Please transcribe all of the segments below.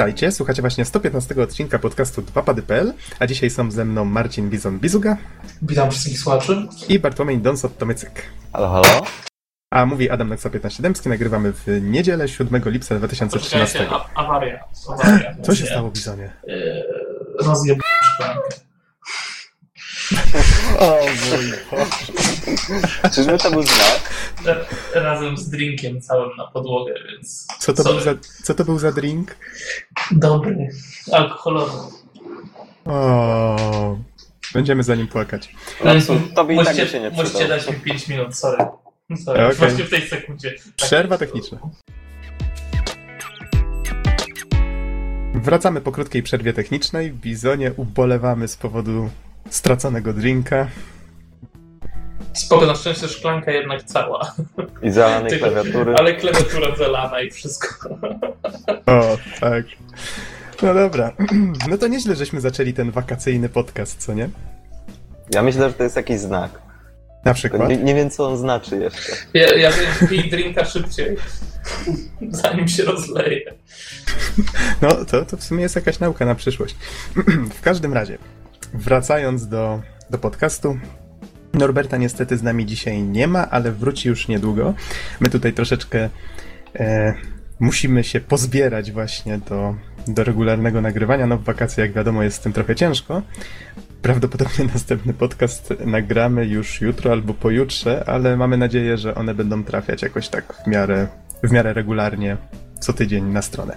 Witajcie, słuchacie właśnie 115 odcinka podcastu 2pady.pl, a dzisiaj są ze mną Marcin Bizon-Bizuga. Witam wszystkich słuchaczy. I Bartłomiej Donsot-Tomycyk. Halo, halo. A mówi Adam Naksa 15 Dębski, nagrywamy w niedzielę 7 lipca 2013. Poczekajcie, a- awaria. awaria. Co się stało, Bizonie? Yy, Rozjeb szklankę. O mój Boże. Czyżby to był znak? Ra- Razem z drinkiem całym na podłogę, więc... Co to, sorry. był za, co to był za drink? Dobry. Alkoholowy. O, będziemy za nim płakać. No, tobie i tak się nie musicie przydał. dać mi 5 minut, sorry. Sorry, Okej. właśnie w tej sekundzie. Przerwa techniczna. Wracamy po krótkiej przerwie technicznej. W Bizonie ubolewamy z powodu straconego drinka. Spoko, na szczęście szklanka jednak cała. I zalanej Tylko- klawiatury. Ale klawiatura zalana i wszystko. O, tak. No dobra. No to nieźle, żeśmy zaczęli ten wakacyjny podcast, co nie? Ja myślę, że to jest jakiś znak. Na przykład. Nie, nie wiem, co on znaczy jeszcze. Ja, ja wiem, pij drinka szybciej, zanim się rozleje. No to, to w sumie jest jakaś nauka na przyszłość. w każdym razie, wracając do, do podcastu. Norberta niestety z nami dzisiaj nie ma, ale wróci już niedługo. My tutaj troszeczkę e, musimy się pozbierać właśnie do, do regularnego nagrywania. No w wakacje, jak wiadomo, jest z tym trochę ciężko. Prawdopodobnie następny podcast nagramy już jutro albo pojutrze, ale mamy nadzieję, że one będą trafiać jakoś tak w miarę, w miarę regularnie co tydzień na stronę.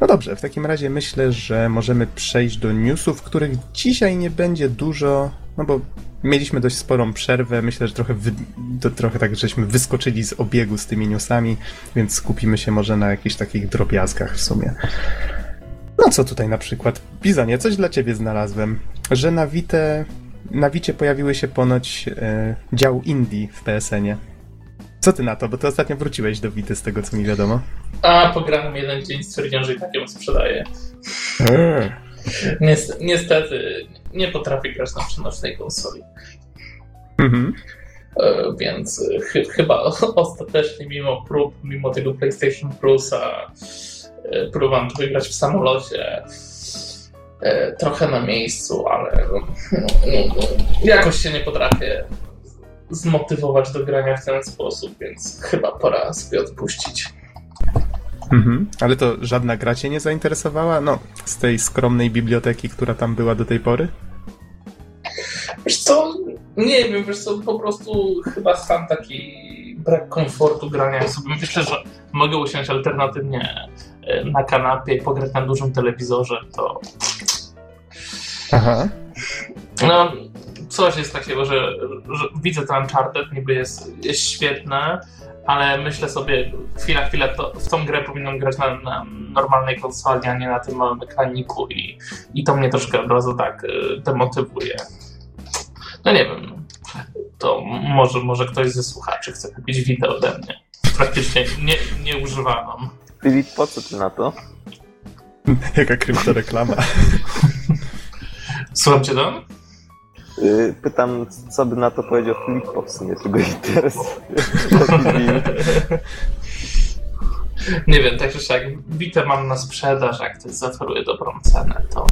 No dobrze, w takim razie myślę, że możemy przejść do newsów, których dzisiaj nie będzie dużo, no bo mieliśmy dość sporą przerwę. Myślę, że trochę, wy, to trochę tak, żeśmy wyskoczyli z obiegu z tymi newsami, więc skupimy się może na jakichś takich drobiazgach w sumie. No co tutaj na przykład? Bizonie, coś dla ciebie znalazłem, że na Vite, na Vicie pojawiły się ponoć e, dział Indie w PSN-ie. Co ty na to? Bo ty ostatnio wróciłeś do Vity z tego, co mi wiadomo. A pograłem jeden dzień, stwierdziłem, że i tak ją sprzedaję. Niestety, niestety nie potrafię grać na przenośnej konsoli. Mhm. E, Więc e, chy, chyba ostatecznie, mimo prób, mimo tego PlayStation Plusa, e, próbowałem to wygrać w samolocie. e, Trochę na miejscu, ale no, no, no, jakoś się nie potrafię zmotywować do grania w ten sposób, więc chyba pora sobie odpuścić. Mhm. Ale to żadna gra cię nie zainteresowała? No, z tej skromnej biblioteki, która tam była do tej pory? Wiesz co, nie wiem, wiesz co, po prostu chyba sam taki brak komfortu grania sobie. Myślę, że mogę usiąść alternatywnie e, na kanapie i pograć na dużym telewizorze, to Aha. no, coś jest takiego, że, że widzę ten Uncharted, niby jest, jest świetne, ale myślę sobie, chwila, chwila, to w tą grę powinienem grać na, na normalnej konsoli, a nie na tym małym ekraniku i, i to mnie troszkę od razu tak e, demotywuje. No nie wiem, to może, może ktoś ze słuchaczy chce kupić wideo ode mnie. Praktycznie nie, nieużywaną. Filip, po co ty na to? Jaka kryptoreklama. Słucham cię, Don? Yy, Pytam, co by na to powiedział Filip, bo w sumie tego interesuje. Nie wiem, tak czy siak, Witę mam na sprzedaż, jak ktoś zaoferuje dobrą cenę, to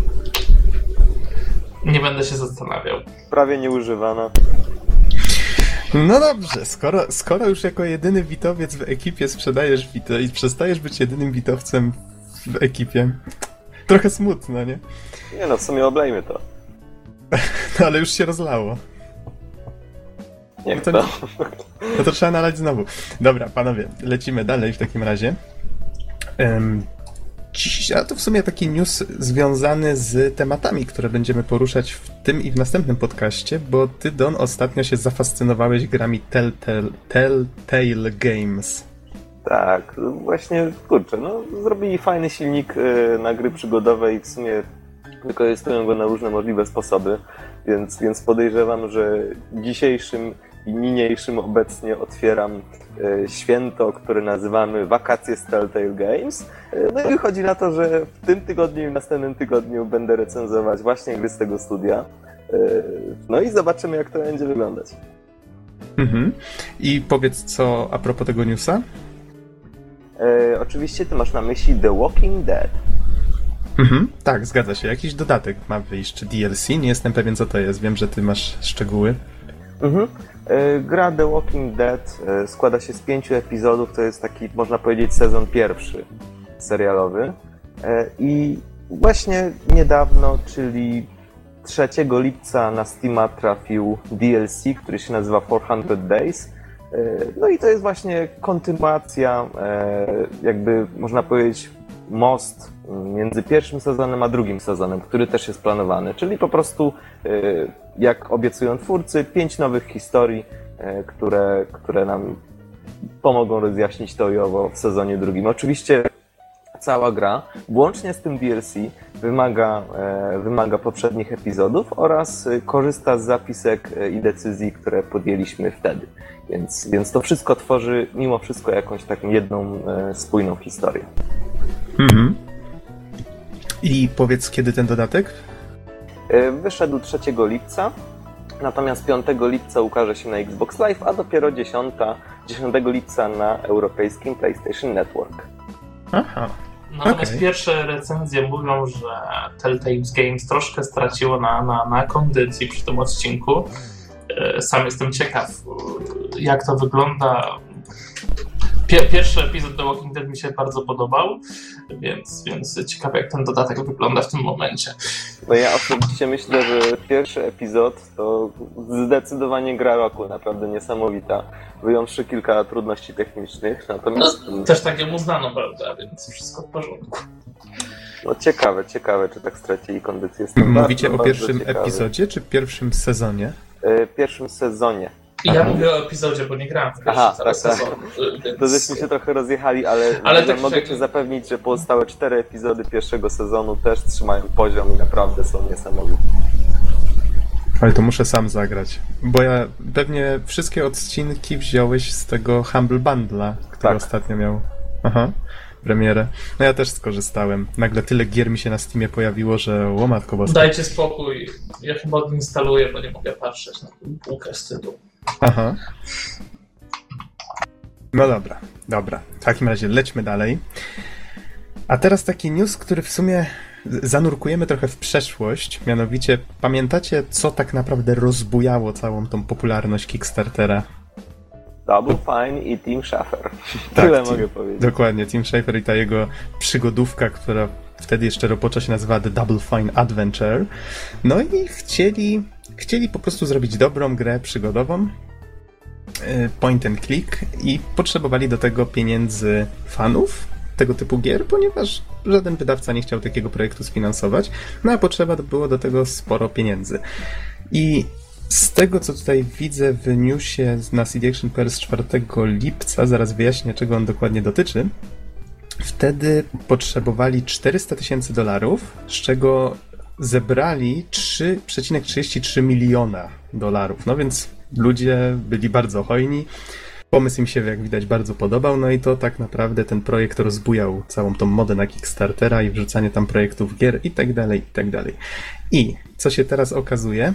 nie będę się zastanawiał. Prawie nieużywana. No dobrze, skoro, skoro już jako jedyny witowiec w ekipie sprzedajesz wito i przestajesz być jedynym witowcem w ekipie, trochę smutno, nie? Nie no, w sumie oblejmy to. No ale już się rozlało. Niech To to. No to trzeba nalać znowu. Dobra, panowie, lecimy dalej w takim razie. Um, dziś, a to w sumie taki news związany z tematami, które będziemy poruszać w tym i w następnym podcaście, bo ty, Don, ostatnio się zafascynowałeś grami Telltale, Telltale Games. Tak, właśnie, kurczę, no zrobili fajny silnik y, na gry przygodowe i w sumie wykorzystują go na różne możliwe sposoby, więc, więc podejrzewam, że dzisiejszym i niniejszym obecnie otwieram y, święto, które nazywamy Wakacje z Telltale Games. Y, No i wychodzi na to, że w tym tygodniu i w następnym tygodniu będę recenzować właśnie gry z tego studia. Y, No i zobaczymy, jak to będzie wyglądać. Mhm. I powiedz co a propos tego newsa. E, oczywiście ty masz na myśli The Walking Dead. Mhm, tak, zgadza się. Jakiś dodatek ma wyjść, czy DLC? Nie jestem pewien, co to jest. Wiem, że ty masz szczegóły. Mhm. E, gra The Walking Dead e, składa się z pięciu epizodów, to jest taki, można powiedzieć, sezon pierwszy serialowy. E, I właśnie niedawno, czyli 3 lipca na Steama trafił DLC, który się nazywa 400 Days. No i to jest właśnie kontynuacja, jakby można powiedzieć, most między pierwszym sezonem a drugim sezonem, który też jest planowany. Czyli po prostu, y, jak obiecują twórcy, pięć nowych historii, y, które, które nam pomogą rozjaśnić to i owo w sezonie drugim. Oczywiście cała gra, włącznie z tym DLC, wymaga, e, wymaga poprzednich epizodów oraz korzysta z zapisek e, i decyzji, które podjęliśmy wtedy. Więc, więc to wszystko tworzy mimo wszystko jakąś taką jedną e, spójną historię. Mhm. I powiedz, kiedy ten dodatek? E, wyszedł 3 lipca, natomiast 5 lipca ukaże się na Xbox Live, a dopiero 10, 10 lipca na europejskim PlayStation Network. Aha. Natomiast okay. pierwsze recenzje mówią, że Telltale Games troszkę straciło na, na, na kondycji przy tym odcinku. E, sam jestem ciekaw, jak to wygląda Pierwszy epizod The Walking Dead mi się bardzo podobał, więc, więc ciekawe jak ten dodatek wygląda w tym momencie. No ja osobiście myślę, że pierwszy epizod to zdecydowanie gra roku, naprawdę niesamowita. Wyjąwszy kilka trudności technicznych, natomiast... No, też tak mu znano, prawda, więc wszystko w porządku. No ciekawe, ciekawe, czy tak stracili kondycję. Mówicie bardzo, o pierwszym epizodzie, czy pierwszym sezonie? E, pierwszym sezonie. I ja mówię o epizodzie, bo nie grałem w pierwszy Aha, tak, tak. Więc... To żeśmy się trochę rozjechali, ale, ale tak mogę cię zapewnić, że pozostałe cztery epizody pierwszego sezonu też trzymają poziom i naprawdę są niesamowite. Ale to muszę sam zagrać, bo ja pewnie wszystkie odcinki wziąłeś z tego Humble Bundla, który tak. ostatnio miał. Aha premierę. No ja też skorzystałem. Nagle tyle gier mi się na Steamie pojawiło, że łomatko boska. Dajcie spokój. Ja chyba odinstaluję, bo nie mogę patrzeć na półkę wstydu. Aha. No dobra, dobra. W takim razie lećmy dalej. A teraz taki news, który w sumie zanurkujemy trochę w przeszłość. Mianowicie, pamiętacie, co tak naprawdę rozbujało całą tą popularność Kickstartera? Double Fine i Tim Schafer. Tak, Tyle team, mogę powiedzieć. Dokładnie, Tim Schafer i ta jego przygodówka, która wtedy jeszcze roboczo się nazywała The Double Fine Adventure. No i chcieli, chcieli po prostu zrobić dobrą grę przygodową, y, point and click i potrzebowali do tego pieniędzy fanów tego typu gier, ponieważ żaden wydawca nie chciał takiego projektu sfinansować, no a potrzeba było do tego sporo pieniędzy. I z tego, co tutaj widzę w newsie na CD Action z 4 lipca, zaraz wyjaśnię, czego on dokładnie dotyczy, wtedy potrzebowali 400 tysięcy dolarów, z czego zebrali 3,33 miliona dolarów. No więc ludzie byli bardzo hojni. Pomysł im się, jak widać, bardzo podobał, no i to tak naprawdę ten projekt rozbujał całą tą modę na Kickstartera i wrzucanie tam projektów gier i tak dalej, i tak dalej. I co się teraz okazuje,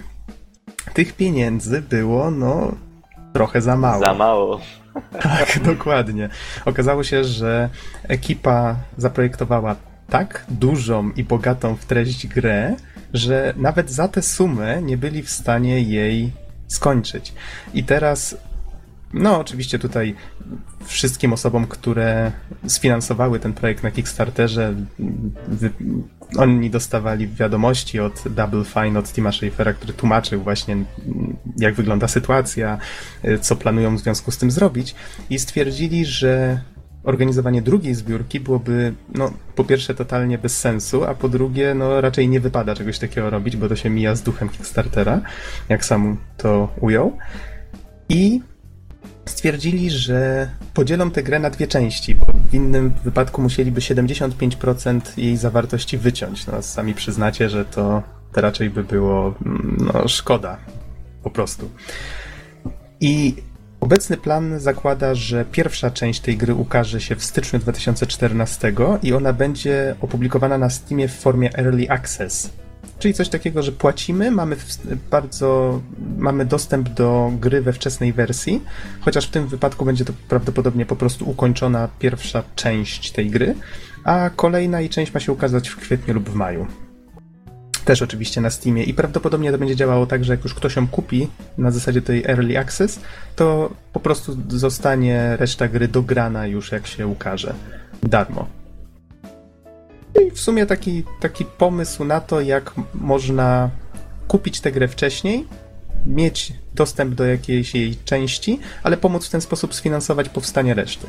tych pieniędzy było, no, trochę za mało. Za mało. Tak, dokładnie. Okazało się, że ekipa zaprojektowała tak dużą i bogatą w treść grę, że nawet za tę sumę nie byli w stanie jej skończyć. I teraz no, oczywiście tutaj wszystkim osobom, które sfinansowały ten projekt na Kickstarterze, oni dostawali wiadomości od Double Fine, od Tima Schafera, który tłumaczył właśnie, jak wygląda sytuacja, co planują w związku z tym zrobić i stwierdzili, że organizowanie drugiej zbiórki byłoby, no, po pierwsze totalnie bez sensu, a po drugie, no, raczej nie wypada czegoś takiego robić, bo to się mija z duchem Kickstartera, jak sam to ujął. I stwierdzili, że podzielą tę grę na dwie części, bo w innym wypadku musieliby 75% jej zawartości wyciąć. No, sami przyznacie, że to, raczej by było no, szkoda. Po prostu. I obecny plan zakłada, że pierwsza część tej gry ukaże się w styczniu 2014 i ona będzie opublikowana na Steamie w formie Early Access. Czyli coś takiego, że płacimy, mamy bardzo, mamy dostęp do gry we wczesnej wersji, chociaż w tym wypadku będzie to prawdopodobnie po prostu ukończona pierwsza część tej gry, a kolejna i część ma się ukazać w kwietniu lub w maju. Też oczywiście na Steamie i prawdopodobnie to będzie działało tak, że jak już ktoś ją kupi na zasadzie tej Early Access, to po prostu zostanie reszta gry dograna już jak się ukaże. Darmo. I w sumie taki, taki pomysł na to, jak można kupić tę grę wcześniej, mieć dostęp do jakiejś jej części, ale pomóc w ten sposób sfinansować powstanie reszty.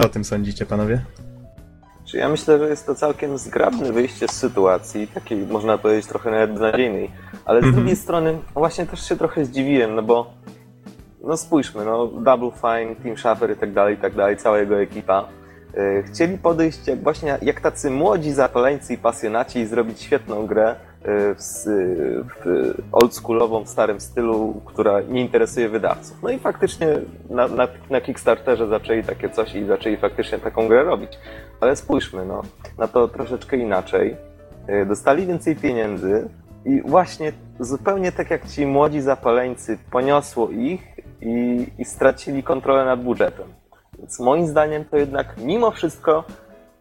Co o tym sądzicie, panowie? Czy ja myślę, że jest to całkiem zgrabne wyjście z sytuacji, takiej można powiedzieć trochę nawet beznadziejnej, ale z Mhm. drugiej strony właśnie też się trochę zdziwiłem, no bo no spójrzmy, no Double Fine, Team Schafer i tak dalej, i tak dalej, cała jego ekipa chcieli podejść jak właśnie jak tacy młodzi zapaleńcy i pasjonaci i zrobić świetną grę e, w, s- w oldschoolową, w starym stylu, która nie interesuje wydawców. No i faktycznie na, na, na Kickstarterze zaczęli takie coś i zaczęli faktycznie taką grę robić. Ale spójrzmy no, na to troszeczkę inaczej. E, Dostali więcej pieniędzy i właśnie zupełnie tak jak ci młodzi zapaleńcy poniosło ich i, i stracili kontrolę nad budżetem. Więc moim zdaniem to jednak mimo wszystko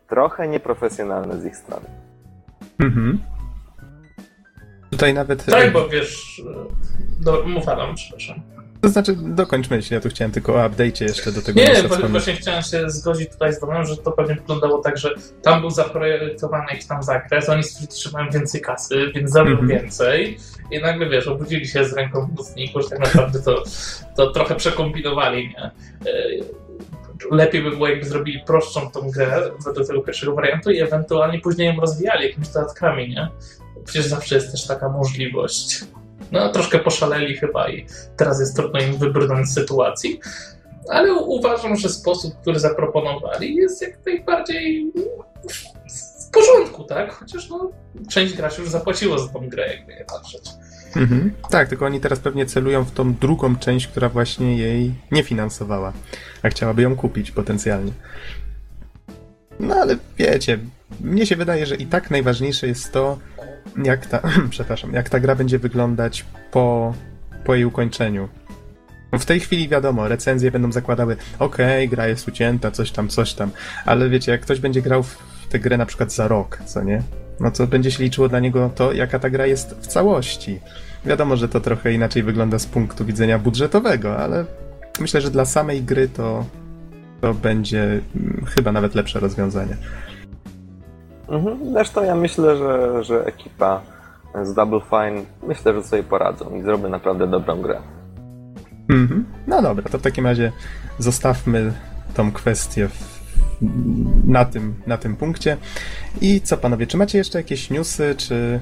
trochę nieprofesjonalne z ich strony. Mhm. Tutaj nawet. Tak, bo wiesz... e, Do, mów Adam, przepraszam. To znaczy, dokończ myśl, ja tu chciałem tylko o update'cie jeszcze do tego Nie, wspomnieć. właśnie chciałem się zgodzić tutaj z Domem, że to pewnie wyglądało tak, że tam był zaprojektowany jakiś tam zakres, oni stwierdzili, że mają więcej kasy, więc zrobią Mhm. więcej i nagle, wiesz, obudzili się z ręką w ustniku, że tak naprawdę to, to trochę przekombinowali, nie? Lepiej by było, jakby zrobili prostszą tą grę według tego pierwszego wariantu i ewentualnie później ją rozwijali jakimiś dodatkami, nie? Przecież zawsze jest też taka możliwość. No, troszkę poszaleli chyba i teraz jest trudno im wybrnąć z sytuacji. Ale uważam, że sposób, który zaproponowali, jest jak najbardziej w porządku, tak? Chociaż no, część graczy już zapłaciło za tą grę, jakby nie patrzeć. Mhm. Tak, tylko oni teraz pewnie celują w tą drugą część, która właśnie jej nie finansowała, a chciałaby ją kupić potencjalnie. No ale wiecie, mnie się wydaje, że i tak najważniejsze jest to, jak ta, przepraszam, jak ta gra będzie wyglądać po, po jej ukończeniu. W tej chwili wiadomo, recenzje będą zakładały, okej, gra jest ucięta, coś tam, coś tam, ale wiecie, jak ktoś będzie grał w tę grę na przykład za rok, co nie? No to będzie się liczyło dla niego to, jaka ta gra jest w całości. Wiadomo, że to trochę inaczej wygląda z punktu widzenia budżetowego, ale myślę, że dla samej gry to, to będzie mm, chyba nawet lepsze rozwiązanie. Mhm. Zresztą ja myślę, że, że ekipa z Double Fine myślę, że sobie poradzą i zrobią naprawdę dobrą grę. Mhm. No dobra, to w takim razie zostawmy tą kwestię w, na, tym, na tym punkcie. I co panowie, czy macie jeszcze jakieś newsy, czy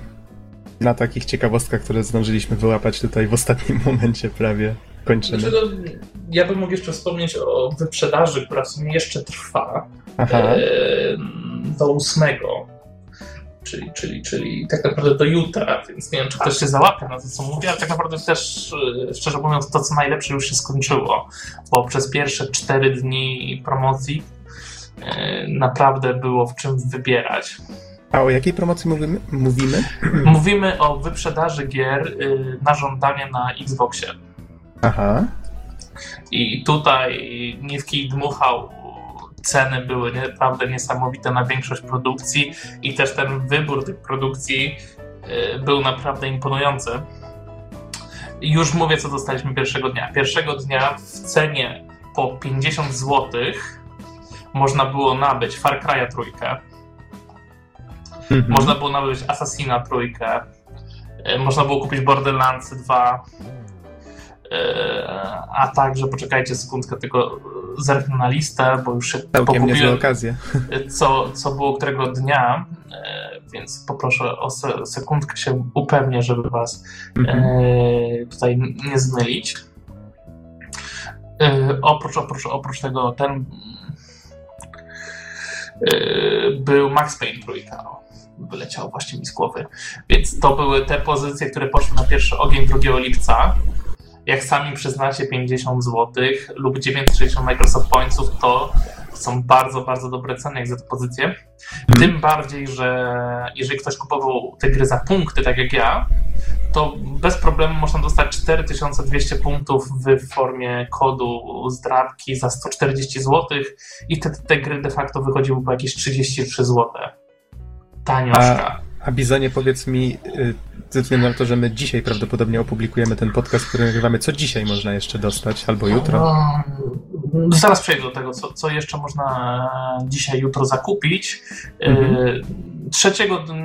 na takich ciekawostkach, które zdążyliśmy wyłapać tutaj w ostatnim momencie prawie kończymy? Znaczy, no, ja bym mógł jeszcze wspomnieć o wyprzedaży, która w sumie jeszcze trwa e, do ósmego. Czyli, czyli, czyli tak naprawdę do jutra, więc nie wiem, czy ktoś się załapie na to, co mówię, ale tak naprawdę też, e, szczerze mówiąc, to, co najlepsze już się skończyło, bo przez pierwsze cztery dni promocji naprawdę było w czym wybierać. a o jakiej promocji mówimy? mówimy? Mówimy o wyprzedaży gier e, na żądanie na Xboxie. Aha, I tutaj nie w kij dmuchał. Ceny były naprawdę niesamowite na większość produkcji i też ten wybór tych produkcji y, był naprawdę imponujący. Już mówię, co dostaliśmy pierwszego dnia. Pierwszego dnia w cenie po 50 zł można było nabyć Far Cry'a trójkę, mhm. można było nabyć Assassina trójkę, y, można było kupić Borderlands 2, y, a także, poczekajcie sekundkę, tylko zerknę na listę, bo już się całkiem pogubiłem, okazje. co, co było którego dnia, więc poproszę o se, sekundkę się upewnię, żeby was Mhm. e, tutaj nie zmylić. E, oprócz, oprócz, oprócz tego ten e, był Max Payne trójka. O, wyleciało właśnie mi z głowy. Więc to były te pozycje, które poszły na pierwszy ogień 2 lipca. Jak sami przyznacie 50 zł lub 960 Microsoft Pointsów, to są bardzo, bardzo dobre ceny jak za te pozycje. Tym bardziej, że jeżeli ktoś kupował te gry za punkty, tak jak ja, to bez problemu można dostać 4200 punktów w formie kodu zdrabki za 140 zł i te, te gry de facto wychodziły po jakieś 33 zł. Tanioszka. A Bizonie, powiedz mi, y, ze względu na to, że my dzisiaj prawdopodobnie opublikujemy ten podcast, który nagrywamy, co dzisiaj można jeszcze dostać, albo jutro? No, zaraz przejdę do tego, co, co jeszcze można dzisiaj, jutro zakupić. Mhm. Y, Trzeciego, dn- y,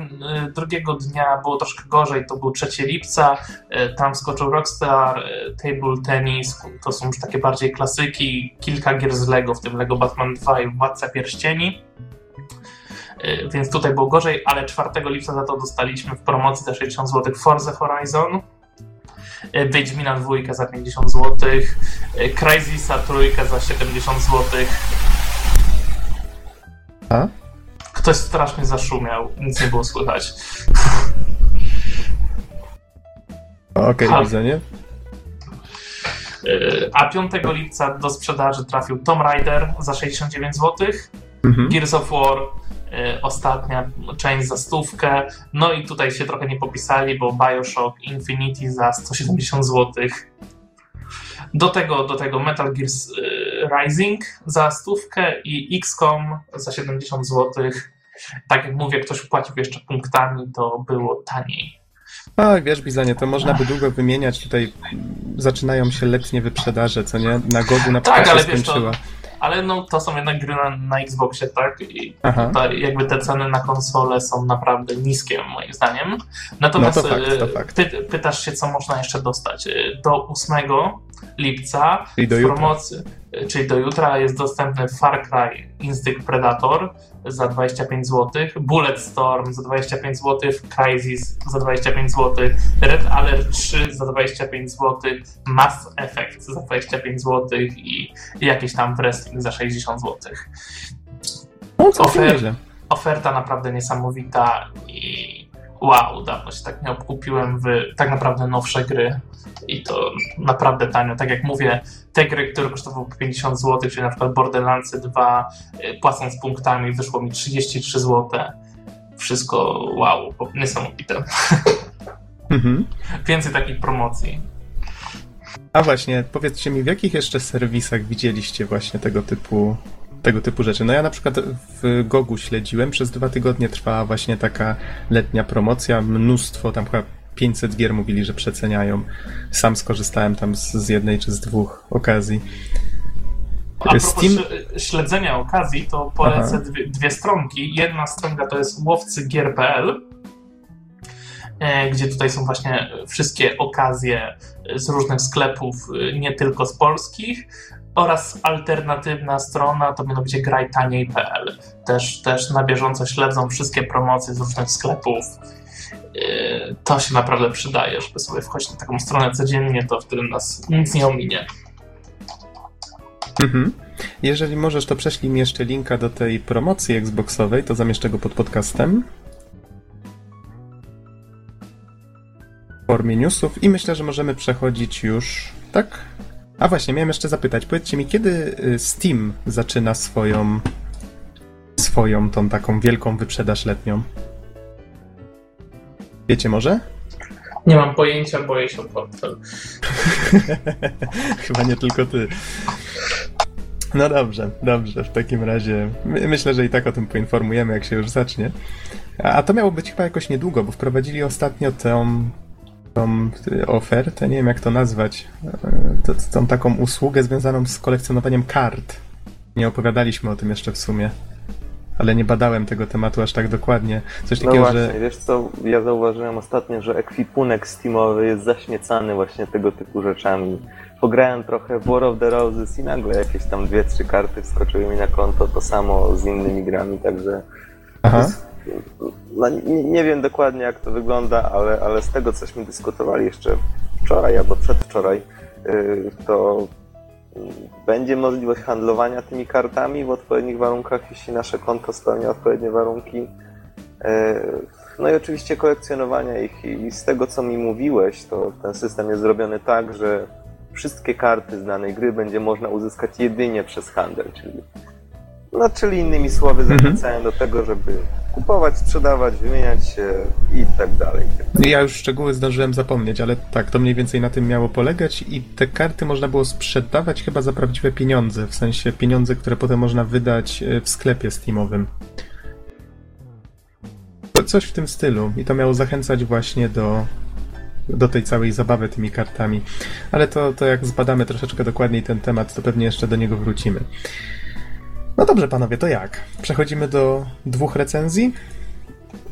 drugiego dnia było troszkę gorzej, to był 3 lipca. y, Tam skoczył Rockstar, y, Table Tennis, to są już takie bardziej klasyki. Kilka gier z Lego, w tym Lego Batman 2 i Władca Pierścieni. Więc tutaj było gorzej, ale 4 lipca za to dostaliśmy w promocji za 60 zł Forza Horizon. Wiedźmina dwójkę za 50 zł, Crysisa trójkę za 70 zł. A? Ktoś strasznie zaszumiał, nic nie było słychać. Okej, A- Bizonie. Y, A 5 lipca do sprzedaży trafił Tomb Raider za 69 zł, Mhm. Gears of War, y, ostatnia część za stówkę, no i tutaj się trochę nie popisali, bo Bioshock Infinity za 170 zł. Do tego, do tego Metal Gear y, Rising za stówkę i XCOM za 70 zł. Tak jak mówię, ktoś płacił jeszcze punktami, to było taniej. Tak, wiesz, Bizonie, to można by długo wymieniać. Tutaj zaczynają się letnie wyprzedaże, co nie? Na Gogu na przykład Tak, się ale wiesz, to, ale no, to są jednak gry na, na Xboxie, tak? I tutaj jakby te ceny na konsole są naprawdę niskie, moim zdaniem. Natomiast No to fakt, to y, fakt. Py, pytasz się, co można jeszcze dostać. Y, Do 8 lipca Czyli do w jutra. promocji, y, czyli do jutra jest dostępny Far Cry Instinct Predator za 25 zł, Bulletstorm za 25 zł, Crysis za 25 zł, Red Alert 3 za 25 zł, Mass Effect za 25 zł i jakieś tam wrestling za 60 zł. No, Ofer-. Oferta naprawdę niesamowita i wow, dawno się tak nie obkupiłem w tak naprawdę nowsze gry i to naprawdę tanio. Tak jak mówię, te gry, które kosztowały po 50 zł, czyli na przykład Borderlandsy 2, y, płacąc punktami wyszło mi 33 zł. Wszystko wow, niesamowite. Mhm. Więcej takich promocji. A właśnie, powiedzcie mi, w jakich jeszcze serwisach widzieliście właśnie tego typu, tego typu rzeczy? No ja na przykład w Gogu śledziłem, przez dwa tygodnie trwała właśnie taka letnia promocja, mnóstwo, tam chyba 500 gier mówili, że przeceniają. Sam skorzystałem tam z, z jednej czy z dwóch okazji. A propos Steam- śledzenia okazji, to polecę dwie, dwie stronki. Jedna stronka to jest łowcygier.pl, e, gdzie tutaj są właśnie wszystkie okazje z różnych sklepów, e, nie tylko z polskich. Oraz alternatywna strona to mianowicie grajtaniej.pl. Też, też na bieżąco śledzą wszystkie promocje z różnych sklepów. E, To się naprawdę przydaje, żeby sobie wchodzić na taką stronę codziennie, to wtedy nas nic nie ominie. Mhm. Jeżeli możesz, to prześlij mi jeszcze linka do tej promocji Xboxowej, to zamieszczę go pod podcastem. W formie newsów i myślę, że możemy przechodzić już, tak? A właśnie, miałem jeszcze zapytać, powiedzcie mi, kiedy y, Steam zaczyna swoją swoją tą taką wielką wyprzedaż letnią? Wiecie może? Nie mam pojęcia, boję się o portfel. Chyba nie tylko ty. No dobrze, dobrze. W takim razie my, myślę, że i tak o tym poinformujemy, jak się już zacznie. A, to miało być chyba jakoś niedługo, bo wprowadzili ostatnio tą, tą y, ofertę, nie wiem jak to nazwać, y, to, tą taką usługę związaną z kolekcjonowaniem kart. Nie opowiadaliśmy o tym jeszcze w sumie. Ale nie badałem tego tematu aż tak dokładnie. Coś No takiego, właśnie, że. wiesz co, ja zauważyłem ostatnio, że ekwipunek Steamowy jest zaśmiecany właśnie tego typu rzeczami. Pograłem trochę w War of the Roses i nagle jakieś tam dwie, trzy karty wskoczyły mi na konto, to samo z innymi grami, także Aha. No, nie, nie wiem dokładnie jak to wygląda, ale, ale z tego cośmy dyskutowali jeszcze wczoraj albo przedwczoraj, yy, to yy, będzie możliwość handlowania tymi kartami w odpowiednich warunkach, jeśli nasze konto spełnia odpowiednie warunki. Yy, No i oczywiście kolekcjonowania ich i z tego co mi mówiłeś, to ten system jest zrobiony tak, że wszystkie karty z danej gry będzie można uzyskać jedynie przez handel, czyli No, czyli innymi słowy Mhm. zachęcają do tego, żeby kupować, sprzedawać, wymieniać się i tak dalej. Ja już szczegóły zdążyłem zapomnieć, ale tak, to mniej więcej na tym miało polegać i te karty można było sprzedawać chyba za prawdziwe pieniądze, w sensie pieniądze, które potem można wydać e, w sklepie Steamowym. Coś w tym stylu i to miało zachęcać właśnie do, do tej całej zabawy tymi kartami. Ale to, to jak zbadamy troszeczkę dokładniej ten temat, to pewnie jeszcze do niego wrócimy. No dobrze, panowie, to jak? Przechodzimy do dwóch recenzji?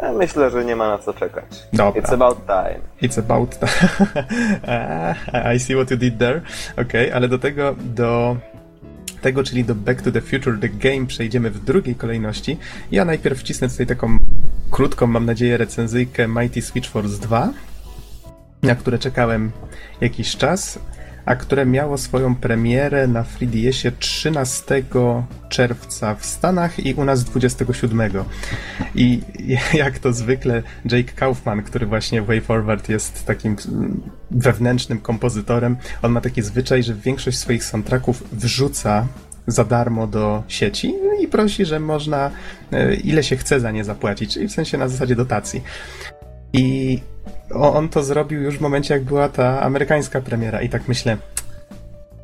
Ja myślę, że nie ma na co czekać. Dobra. It's about time. It's about. Ah, I see what you did there. Okej, ale do tego, do tego, czyli do Back to the Future The Game przejdziemy w drugiej kolejności. Ja najpierw wcisnę tutaj taką krótką, mam nadzieję, recenzyjkę Mighty Switch Force 2, na które czekałem jakiś czas, a które miało swoją premierę na 3DS-ie 13 czerwca w Stanach i u nas 27. I jak to zwykle Jake Kaufman, który właśnie w Way Forward jest takim wewnętrznym kompozytorem, on ma taki zwyczaj, że większość swoich soundtracków wrzuca za darmo do sieci i prosi, że można e, ile się chce za nie zapłacić, czyli w sensie na zasadzie dotacji. I on to zrobił już w momencie, jak była ta amerykańska premiera i tak myślę,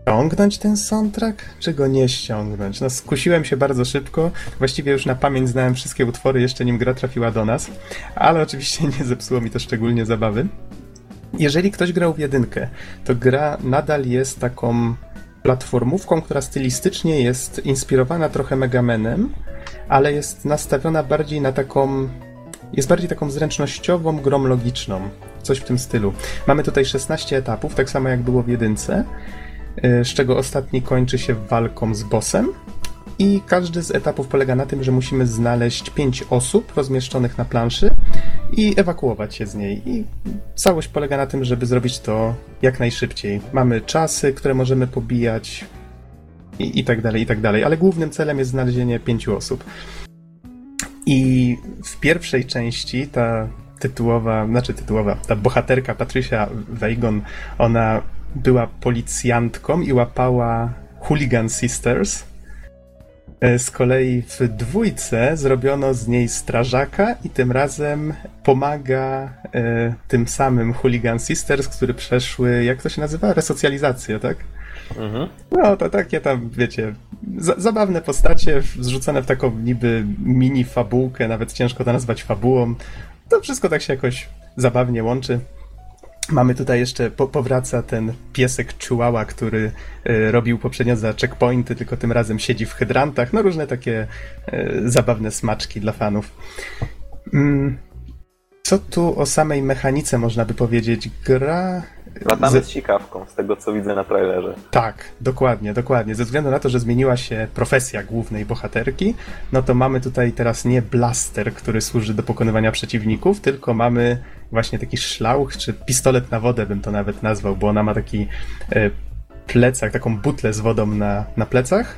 ściągnąć ten soundtrack, czy go nie ściągnąć? No skusiłem się bardzo szybko, właściwie już na pamięć znałem wszystkie utwory, jeszcze nim gra trafiła do nas, ale oczywiście nie zepsuło mi to szczególnie zabawy. Jeżeli ktoś grał w jedynkę, to gra nadal jest taką platformówką, która stylistycznie jest inspirowana trochę Megamanem, ale jest nastawiona bardziej na taką jest bardziej taką zręcznościową grą logiczną. Coś w tym stylu. Mamy tutaj 16 etapów, tak samo jak było w jedynce, y, z czego ostatni kończy się walką z bossem. I każdy z etapów polega na tym, że musimy znaleźć 5 osób rozmieszczonych na planszy i ewakuować się z niej. I całość polega na tym, żeby zrobić to jak najszybciej. Mamy czasy, które możemy pobijać i, i tak dalej, i tak dalej. Ale głównym celem jest znalezienie pięciu osób. I w pierwszej części ta tytułowa, znaczy tytułowa, ta bohaterka Patricia Weigon, ona była policjantką i łapała Hooligan Sisters. E, Z kolei w dwójce zrobiono z niej strażaka i tym razem pomaga e, tym samym Hooligan Sisters, które przeszły, jak to się nazywa? Resocjalizację, tak? Mhm. No, to takie tam, wiecie, za zabawne postacie zrzucone w taką niby mini fabułkę, nawet ciężko to nazwać fabułą. To wszystko tak się jakoś zabawnie łączy. Mamy tutaj jeszcze, po, powraca ten piesek Chihuahua, który e, robił poprzednio za checkpointy, tylko tym razem siedzi w hydrantach. No różne takie e, zabawne smaczki dla fanów. Mm, co tu o samej mechanice można by powiedzieć? Gra... Latamy ze- z sikawką, z tego co widzę na trailerze. tak, dokładnie, dokładnie. Ze względu na to, że zmieniła się profesja głównej bohaterki, no to mamy tutaj teraz nie blaster, który służy do pokonywania przeciwników, tylko mamy właśnie taki szlauch, czy pistolet na wodę bym to nawet nazwał, bo ona ma taki e, plecak, taką butlę z wodą na, na plecach.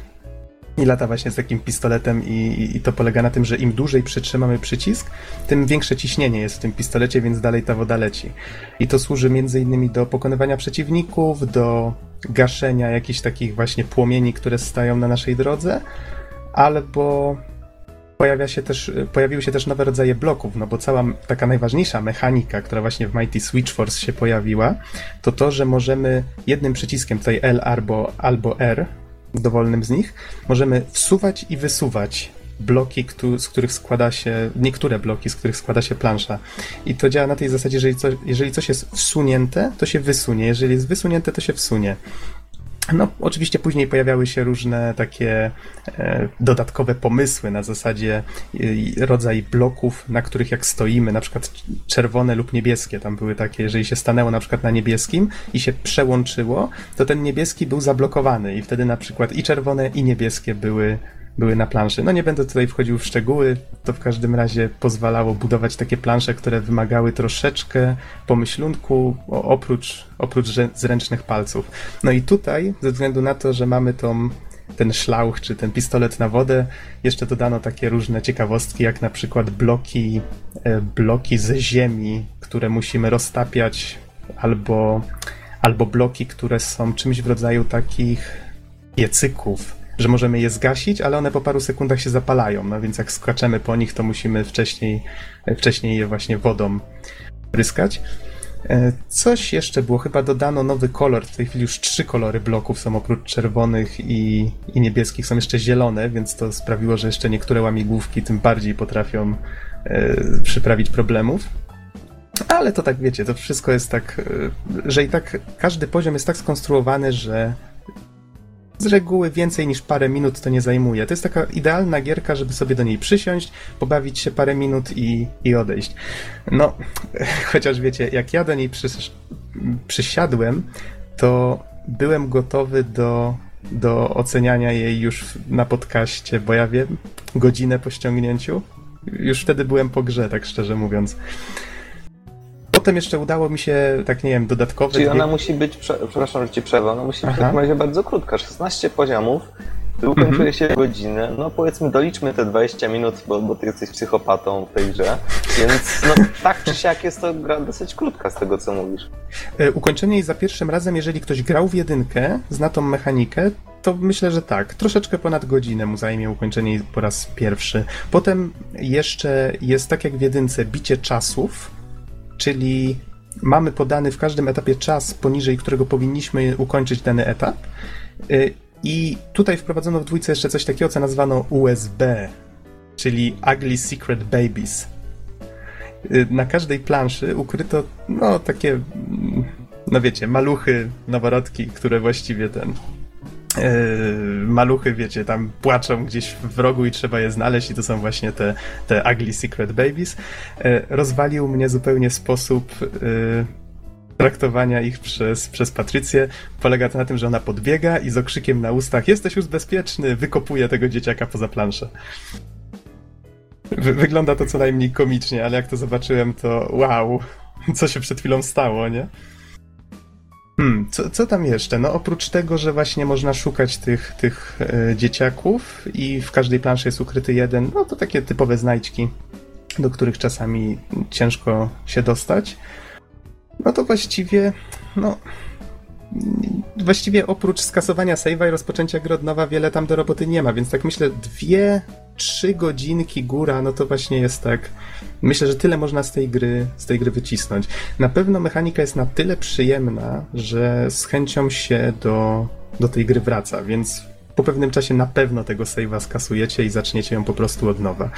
I lata właśnie z takim pistoletem i, i, to polega na tym, że im dłużej przytrzymamy przycisk, tym większe ciśnienie jest w tym pistolecie, więc dalej ta woda leci. I to służy między innymi do pokonywania przeciwników, do gaszenia jakichś takich właśnie płomieni, które stają na naszej drodze, albo pojawia się też, pojawiły się też nowe rodzaje bloków, no bo cała taka najważniejsza mechanika, która właśnie w Mighty Switch Force się pojawiła, to to, że możemy jednym przyciskiem, tutaj L albo, albo R, dowolnym z nich, możemy wsuwać i wysuwać bloki, z których składa się, niektóre bloki, z których składa się plansza. I to działa na tej zasadzie, że jeżeli coś, jeżeli coś jest wsunięte, to się wysunie, jeżeli jest wysunięte, to się wsunie. No, oczywiście później pojawiały się różne takie e, dodatkowe pomysły na zasadzie e, rodzaj bloków, na których jak stoimy, na przykład czerwone lub niebieskie. Tam były takie, jeżeli się stanęło na przykład na niebieskim i się przełączyło, to ten niebieski był zablokowany i wtedy na przykład i czerwone i niebieskie były były na planszy. No nie będę tutaj wchodził w szczegóły, to w każdym razie pozwalało budować takie plansze, które wymagały troszeczkę pomyślunku oprócz, oprócz zręcznych palców. No i tutaj, ze względu na to, że mamy tą, ten szlauch czy ten pistolet na wodę, jeszcze dodano takie różne ciekawostki, jak na przykład bloki, e, bloki ze ziemi, które musimy roztapiać, albo, albo bloki, które są czymś w rodzaju takich piecyków, że możemy je zgasić, ale one po paru sekundach się zapalają, no więc jak skaczemy po nich, to musimy wcześniej, wcześniej je właśnie wodą pryskać. E, coś jeszcze było, chyba dodano nowy kolor. W tej chwili już trzy kolory bloków są oprócz czerwonych i, i niebieskich, są jeszcze zielone, więc to sprawiło, że jeszcze niektóre łamigłówki tym bardziej potrafią e, przyprawić problemów. Ale to tak wiecie, to wszystko jest tak, e, że i tak każdy poziom jest tak skonstruowany, że z reguły więcej niż parę minut to nie zajmuje. To jest taka idealna gierka, żeby sobie do niej przysiąść, pobawić się parę minut i, i odejść. No, chociaż wiecie, jak ja do niej przys przysiadłem, to byłem gotowy do, do oceniania jej już na podcaście, bo ja wiem, godzinę po ściągnięciu. Już wtedy byłem po grze, tak szczerze mówiąc. Potem jeszcze udało mi się, tak nie wiem, dodatkowe... Czyli ona musi być, przepraszam, że ci przerwę, ona musi być w takim razie bardzo krótka, 16 poziomów, ukończyły mhm. się godzinę, no powiedzmy doliczmy te 20 minut, bo, bo ty jesteś psychopatą w tej grze, więc no tak czy siak jest to gra dosyć krótka z tego, co mówisz. E, ukończenie jej za pierwszym razem, jeżeli ktoś grał w jedynkę, zna tą mechanikę, to myślę, że tak. Troszeczkę ponad godzinę mu zajmie ukończenie po raz pierwszy. Potem jeszcze jest tak jak w jedynce bicie czasów, czyli mamy podany w każdym etapie czas, poniżej którego powinniśmy ukończyć dany etap. Y, I tutaj wprowadzono w dwójce jeszcze coś takiego, co nazwano USB, czyli Ugly Secret Babies. Y, na każdej planszy ukryto, no, takie, no wiecie, maluchy, noworodki, które właściwie ten maluchy, wiecie, tam płaczą gdzieś w rogu i trzeba je znaleźć i to są właśnie te, te ugly secret babies. E, rozwalił mnie zupełnie sposób e, traktowania ich przez, przez Patrycję. Polega to na tym, że ona podbiega i z okrzykiem na ustach jesteś już bezpieczny, wykopuje tego dzieciaka poza planszę. wygląda to co najmniej komicznie, ale jak to zobaczyłem, to wow, co się przed chwilą stało, nie? Hmm, co, co tam jeszcze? No oprócz tego, że właśnie można szukać tych, tych e, dzieciaków i w każdej planszy jest ukryty jeden, no to takie typowe znajdźki, do których czasami ciężko się dostać. No to właściwie, no właściwie oprócz skasowania save'a i rozpoczęcia gry od nowa wiele tam do roboty nie ma, więc tak myślę dwie, trzy godzinki góra, no to właśnie jest tak myślę, że tyle można z tej gry, z tej gry wycisnąć. Na pewno mechanika jest na tyle przyjemna, że z chęcią się do, do tej gry wraca, więc po pewnym czasie na pewno tego save'a skasujecie i zaczniecie ją po prostu od nowa.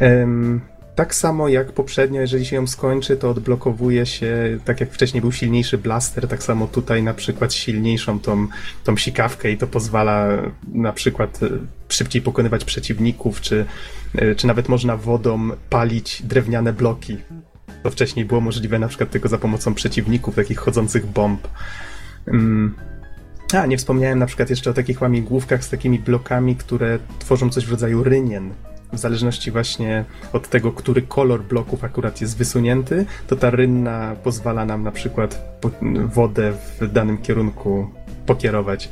Um, tak samo jak poprzednio, jeżeli się ją skończy, to odblokowuje się, tak jak wcześniej był silniejszy blaster, tak samo tutaj na przykład silniejszą tą, tą sikawkę i to pozwala na przykład e, szybciej pokonywać przeciwników, czy, e, czy nawet można wodą palić drewniane bloki. To wcześniej było możliwe na przykład tylko za pomocą przeciwników, takich chodzących bomb. Mm. A, nie wspomniałem na przykład jeszcze o takich łamigłówkach z takimi blokami, które tworzą coś w rodzaju rynien w zależności właśnie od tego, który kolor bloków akurat jest wysunięty, to ta rynna pozwala nam na przykład wodę w danym kierunku pokierować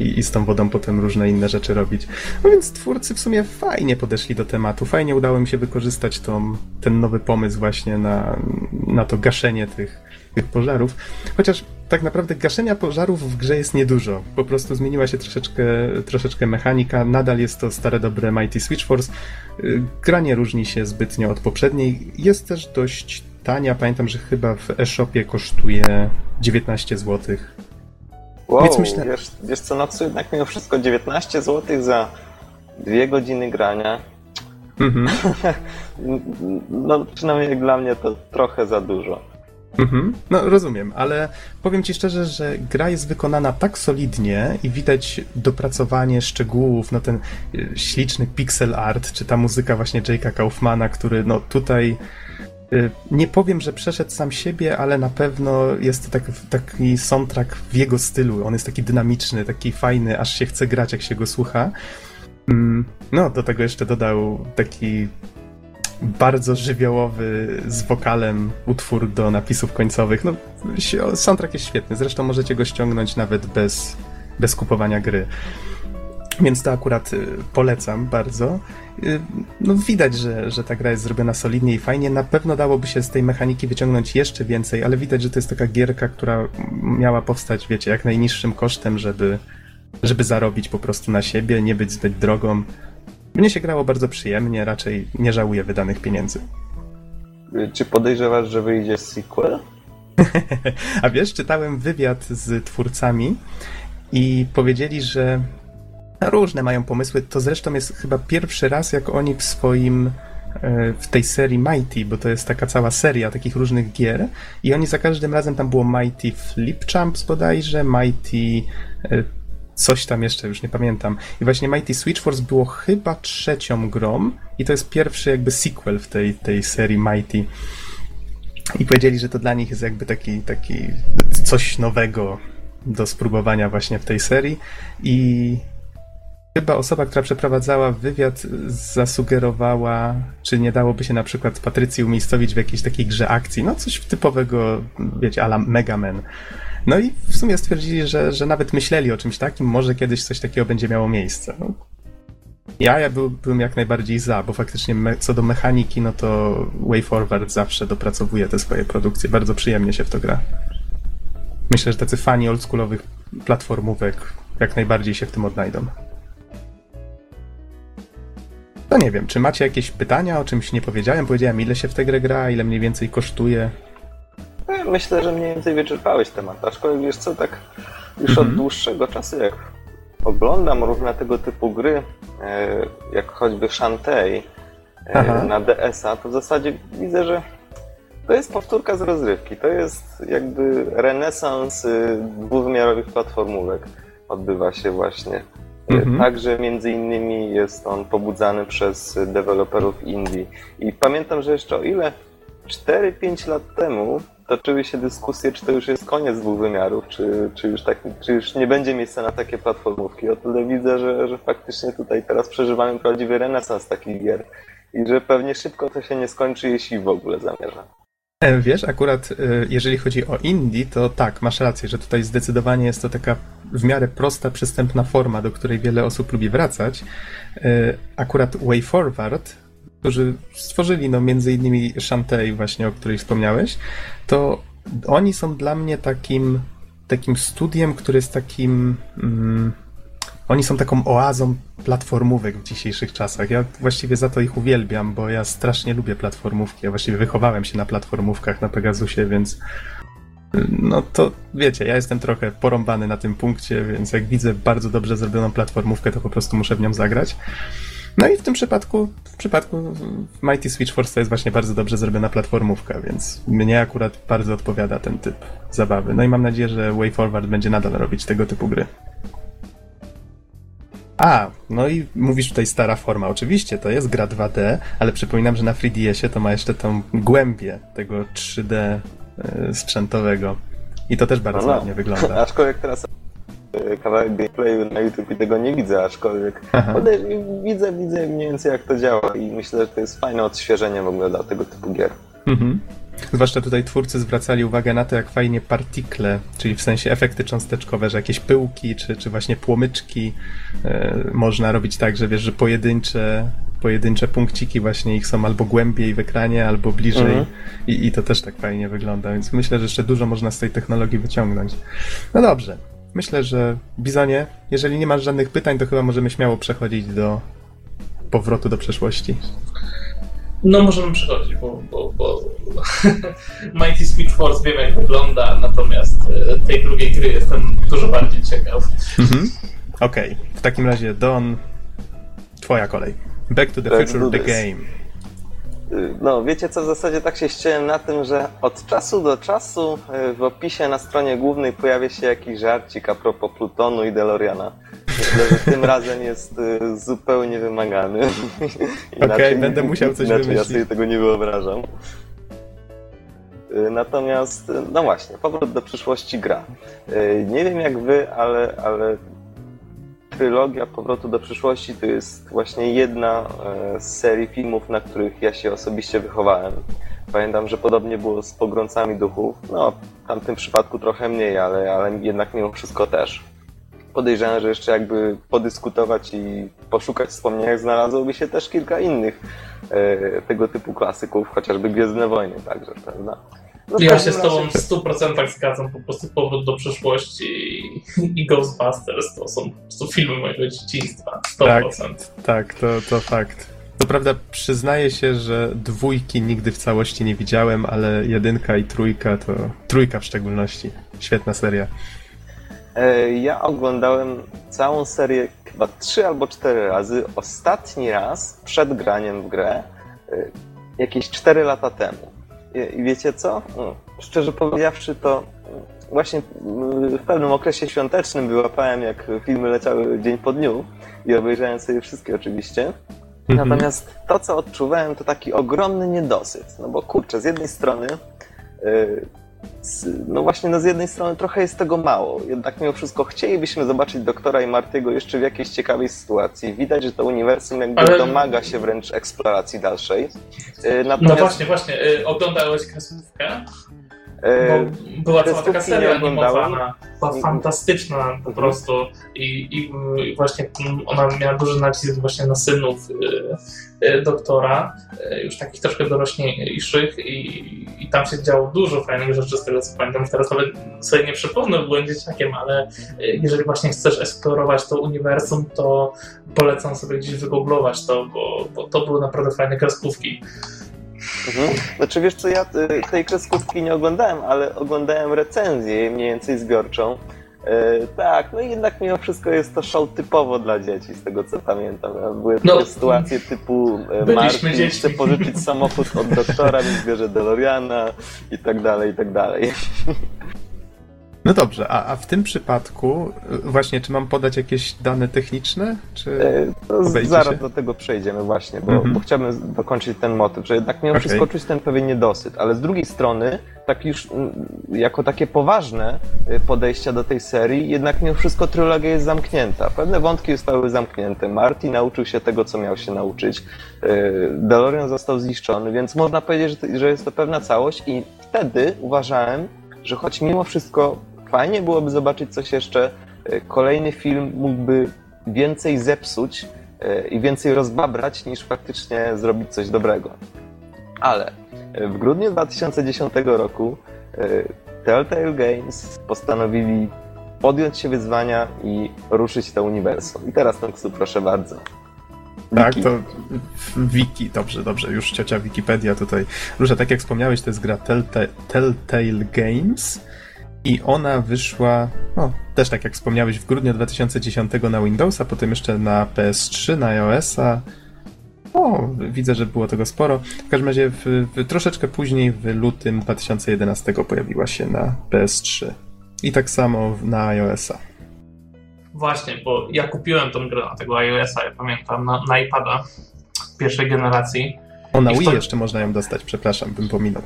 i, i z tą wodą potem różne inne rzeczy robić. No więc twórcy w sumie fajnie podeszli do tematu. Fajnie udało mi się wykorzystać tą, ten nowy pomysł właśnie na, na to gaszenie tych, tych pożarów. Chociaż tak naprawdę gaszenia pożarów w grze jest niedużo. Po prostu zmieniła się troszeczkę, troszeczkę mechanika. Nadal jest to stare dobre Mighty Switch Force. Y, gra nie różni się zbytnio od poprzedniej. Jest też dość tania. Pamiętam, że chyba w e-shopie kosztuje 19 zł. Wow, Więc myślę... wiesz, wiesz co, no co jednak mimo wszystko 19 zł za dwie godziny grania. Mhm. no przynajmniej jak dla mnie to trochę za dużo. Mhm. No rozumiem, ale powiem ci szczerze, że gra jest wykonana tak solidnie i widać dopracowanie szczegółów, no ten y, śliczny pixel art, czy ta muzyka właśnie Jake'a Kaufmana, który no tutaj y, nie powiem, że przeszedł sam siebie, ale na pewno jest to tak, taki soundtrack w jego stylu. On jest taki dynamiczny, taki fajny, aż się chce grać, jak się go słucha. Mm, no, do tego jeszcze dodał taki bardzo żywiołowy z wokalem utwór do napisów końcowych. No, soundtrack jest świetny, zresztą możecie go ściągnąć nawet bez, bez kupowania gry. Więc to akurat y, polecam bardzo. Y, no widać, że, że ta gra jest zrobiona solidnie i fajnie. Na pewno dałoby się z tej mechaniki wyciągnąć jeszcze więcej, ale widać, że to jest taka gierka, która miała powstać, wiecie, jak najniższym kosztem, żeby, żeby zarobić po prostu na siebie, nie być zbyt drogą. Mnie się grało bardzo przyjemnie, raczej nie żałuję wydanych pieniędzy. Czy podejrzewasz, że wyjdzie sequel? A wiesz, czytałem wywiad z twórcami i powiedzieli, że różne mają pomysły. To zresztą jest chyba pierwszy raz, jak oni w swoim e, w tej serii Mighty, bo to jest taka cała seria takich różnych gier i oni za każdym razem tam było Mighty Flip Champs bodajże, Mighty e, coś tam jeszcze, już nie pamiętam. I właśnie Mighty Switch Force było chyba trzecią grą i to jest pierwszy jakby sequel w tej, tej serii Mighty. I powiedzieli, że to dla nich jest jakby taki, taki coś nowego do spróbowania właśnie w tej serii i chyba osoba, która przeprowadzała wywiad zasugerowała, czy nie dałoby się na przykład Patrycji umiejscowić w jakiejś takiej grze akcji, no coś typowego, wiecie, ala Mega Man. No i w sumie stwierdzili, że, że nawet myśleli o czymś takim, może kiedyś coś takiego będzie miało miejsce. No. Ja, ja był, byłem jak najbardziej za, bo faktycznie me, co do mechaniki, no to WayForward zawsze dopracowuje te swoje produkcje. Bardzo przyjemnie się w to gra. Myślę, że tacy fani oldschoolowych platformówek jak najbardziej się w tym odnajdą. No nie wiem, czy macie jakieś pytania, o czymś nie powiedziałem? Powiedziałem, ile się w tę grę gra, ile mniej więcej kosztuje. Myślę, że mniej więcej wyczerpałeś temat, aczkolwiek wiesz co, tak już mhm. od dłuższego czasu, jak oglądam różne tego typu gry, e, jak choćby Shantae e, na DS-a, to w zasadzie widzę, że to jest powtórka z rozrywki. To jest jakby renesans y, dwuwymiarowych platformówek. Odbywa się właśnie. Mhm. Także między innymi jest on pobudzany przez deweloperów indie. I pamiętam, że jeszcze o ile 4-5 lat temu toczyły się dyskusje, czy to już jest koniec dwóch wymiarów, czy, czy, już, tak, czy już nie będzie miejsca na takie platformówki. O tyle widzę, że, że faktycznie tutaj teraz przeżywamy prawdziwy renesans takich gier i że pewnie szybko to się nie skończy, jeśli w ogóle zamierza. E, wiesz, akurat e, jeżeli chodzi o indie, to tak, masz rację, że tutaj zdecydowanie jest to taka w miarę prosta, przystępna forma, do której wiele osób lubi wracać. E, akurat Way Forward, którzy stworzyli no między innymi Shantae właśnie, o której wspomniałeś, to oni są dla mnie takim takim studiem, który jest takim mm, oni są taką oazą platformówek w dzisiejszych czasach. Ja właściwie za to ich uwielbiam, bo ja strasznie lubię platformówki. Ja właściwie wychowałem się na platformówkach na Pegasusie, więc no to wiecie, ja jestem trochę porąbany na tym punkcie, więc jak widzę bardzo dobrze zrobioną platformówkę, to po prostu muszę w nią zagrać. No i w tym przypadku, w przypadku Mighty Switch Force to jest właśnie bardzo dobrze zrobiona platformówka, więc mnie akurat bardzo odpowiada ten typ zabawy. No i mam nadzieję, że WayForward będzie nadal robić tego typu gry. A, no i mówisz tutaj stara forma. Oczywiście, to jest gra 2D, ale przypominam, że na 3DS-ie to ma jeszcze tą głębię tego 3D e, sprzętowego. I to też bardzo no, no. ładnie wygląda. Aczkolwiek teraz kawałek gameplayu na YouTube i tego nie widzę, aczkolwiek widzę, widzę mniej więcej jak to działa i myślę, że to jest fajne odświeżenie w ogóle dla tego typu gier. Mhm. Zwłaszcza tutaj twórcy zwracali uwagę na to, jak fajnie partikle, czyli w sensie efekty cząsteczkowe, że jakieś pyłki, czy, czy właśnie płomyczki e, można robić tak, że wiesz, że pojedyncze, pojedyncze punkciki właśnie ich są albo głębiej w ekranie, albo bliżej mhm. I, i to też tak fajnie wygląda, więc myślę, że jeszcze dużo można z tej technologii wyciągnąć. No dobrze. Myślę, że Bizonie, jeżeli nie masz żadnych pytań, to chyba możemy śmiało przechodzić do powrotu do przeszłości. No możemy przechodzić, bo, bo, bo Mighty Switch Force wiem jak wygląda, natomiast e, tej drugiej gry jestem dużo bardziej ciekaw. Mhm. Okej, okay. w takim razie Don, twoja kolej. Back to the Let's future, the game. No, wiecie co, w zasadzie tak się ścięłem na tym, że od czasu do czasu y, w opisie na stronie głównej pojawia się jakiś żarcik a propos Plutonu i DeLoreana. Myślę, że tym razem jest y, zupełnie wymagany. Okej, okay, będę musiał coś inaczej wymyślić. ja sobie tego nie wyobrażam. Y, natomiast, no właśnie, powrót do przyszłości gra. Nie wiem jak wy, ale, ale trylogia Powrotu do przyszłości to jest właśnie jedna z serii filmów, na których ja się osobiście wychowałem. Pamiętam, że podobnie było z Pogrącami Duchów. No, w tamtym przypadku trochę mniej, ale, ale jednak mimo wszystko też podejrzewam, że jeszcze jakby podyskutować i poszukać wspomnień, znalazłoby się też kilka innych e, tego typu klasyków, chociażby Gwiezdne Wojny także, prawda? No, ja się z tobą w 100% zgadzam, po prostu powrót do przeszłości i Ghostbusters to są, to są filmy mojego dzieciństwa. 100%. Tak, tak to, to fakt. To prawda, przyznaję się, że dwójki nigdy w całości nie widziałem, ale jedynka i trójka to. Trójka w szczególności. Świetna seria. E, ja oglądałem całą serię chyba trzy albo cztery razy. Ostatni raz przed graniem w grę e, jakieś cztery lata temu. I wiecie co? Mm, szczerze powiedziawszy, to właśnie mm, w pewnym okresie świątecznym wyłapałem, jak filmy leciały dzień po dniu i obejrzałem sobie wszystkie oczywiście. Mhm. Natomiast to, co odczuwałem, to taki ogromny niedosyt. No bo kurczę, z jednej strony yy, no właśnie, no z jednej strony trochę jest tego mało. Jednak mimo wszystko chcielibyśmy zobaczyć doktora i Martiego jeszcze w jakiejś ciekawej sytuacji. Widać, że to uniwersum jakby Ale... domaga się wręcz eksploracji dalszej. Y, natomiast... No właśnie, właśnie. Y, oglądałeś kreskówkę? E, była cała taka seria animowana, była fantastyczna po mhm. prostu I, i, właśnie ona miała duży nacisk właśnie na synów y, y, doktora, y, już takich troszkę dorośniejszych i, i tam się działo dużo fajnych rzeczy z tego co pamiętam. Teraz nawet sobie nie przypomnę, byłem dzieciakiem, ale jeżeli właśnie chcesz eksplorować to uniwersum, to polecam sobie gdzieś wygooglować to, bo, bo to były naprawdę fajne kreskówki. Mhm. Znaczy wiesz co, ja y, tej kreskówki nie oglądałem, ale oglądałem recenzję mniej więcej zbiorczą. E, tak, no i jednak mimo wszystko jest to show typowo dla dzieci, z tego co pamiętam. Były no, takie sytuacje typu e, Martin chce pożyczyć samochód od doktora, więc bierze DeLoreana i tak dalej, i tak dalej. No dobrze, a, a w tym przypadku y, właśnie, czy mam podać jakieś dane techniczne? Czy e, zaraz się? do tego przejdziemy właśnie, bo, mm -hmm. bo chciałbym dokończyć ten motyw, że jednak mimo okay. wszystko czuć ten pewien niedosyt, ale z drugiej strony, tak już jako takie poważne y, podejścia do tej serii, jednak mimo wszystko trylogia jest zamknięta. Pewne wątki zostały zamknięte. Marty nauczył się tego, co miał się nauczyć. Y, DeLorean został zniszczony, więc można powiedzieć, że jest to pewna całość i wtedy uważałem, że choć mimo wszystko fajnie byłoby zobaczyć coś jeszcze, e, kolejny film mógłby więcej zepsuć e, i więcej rozbabrać, niż faktycznie zrobić coś dobrego. Ale e, w grudniu 2010 roku Telltale Games postanowili podjąć się wyzwania i ruszyć to uniwersum. I teraz, Tonksu, proszę bardzo. Tak, to wiki, dobrze, dobrze, już ciocia Wikipedia tutaj rusza. Tak jak wspomniałeś, to jest gra Telltale, Telltale Games i ona wyszła, no, też tak jak wspomniałeś, w grudniu 2010 na Windowsa, potem jeszcze na PS3, na iOS-a. O, widzę, że było tego sporo. W każdym razie w, w, troszeczkę później, w lutym 2011 pojawiła się na PS3. I tak samo na iOS-a. Właśnie, bo ja kupiłem tą grę na tego iOS-a, ja pamiętam, na, na iPada pierwszej generacji. O, na Wii to... jeszcze można ją dostać, przepraszam, bym pominął.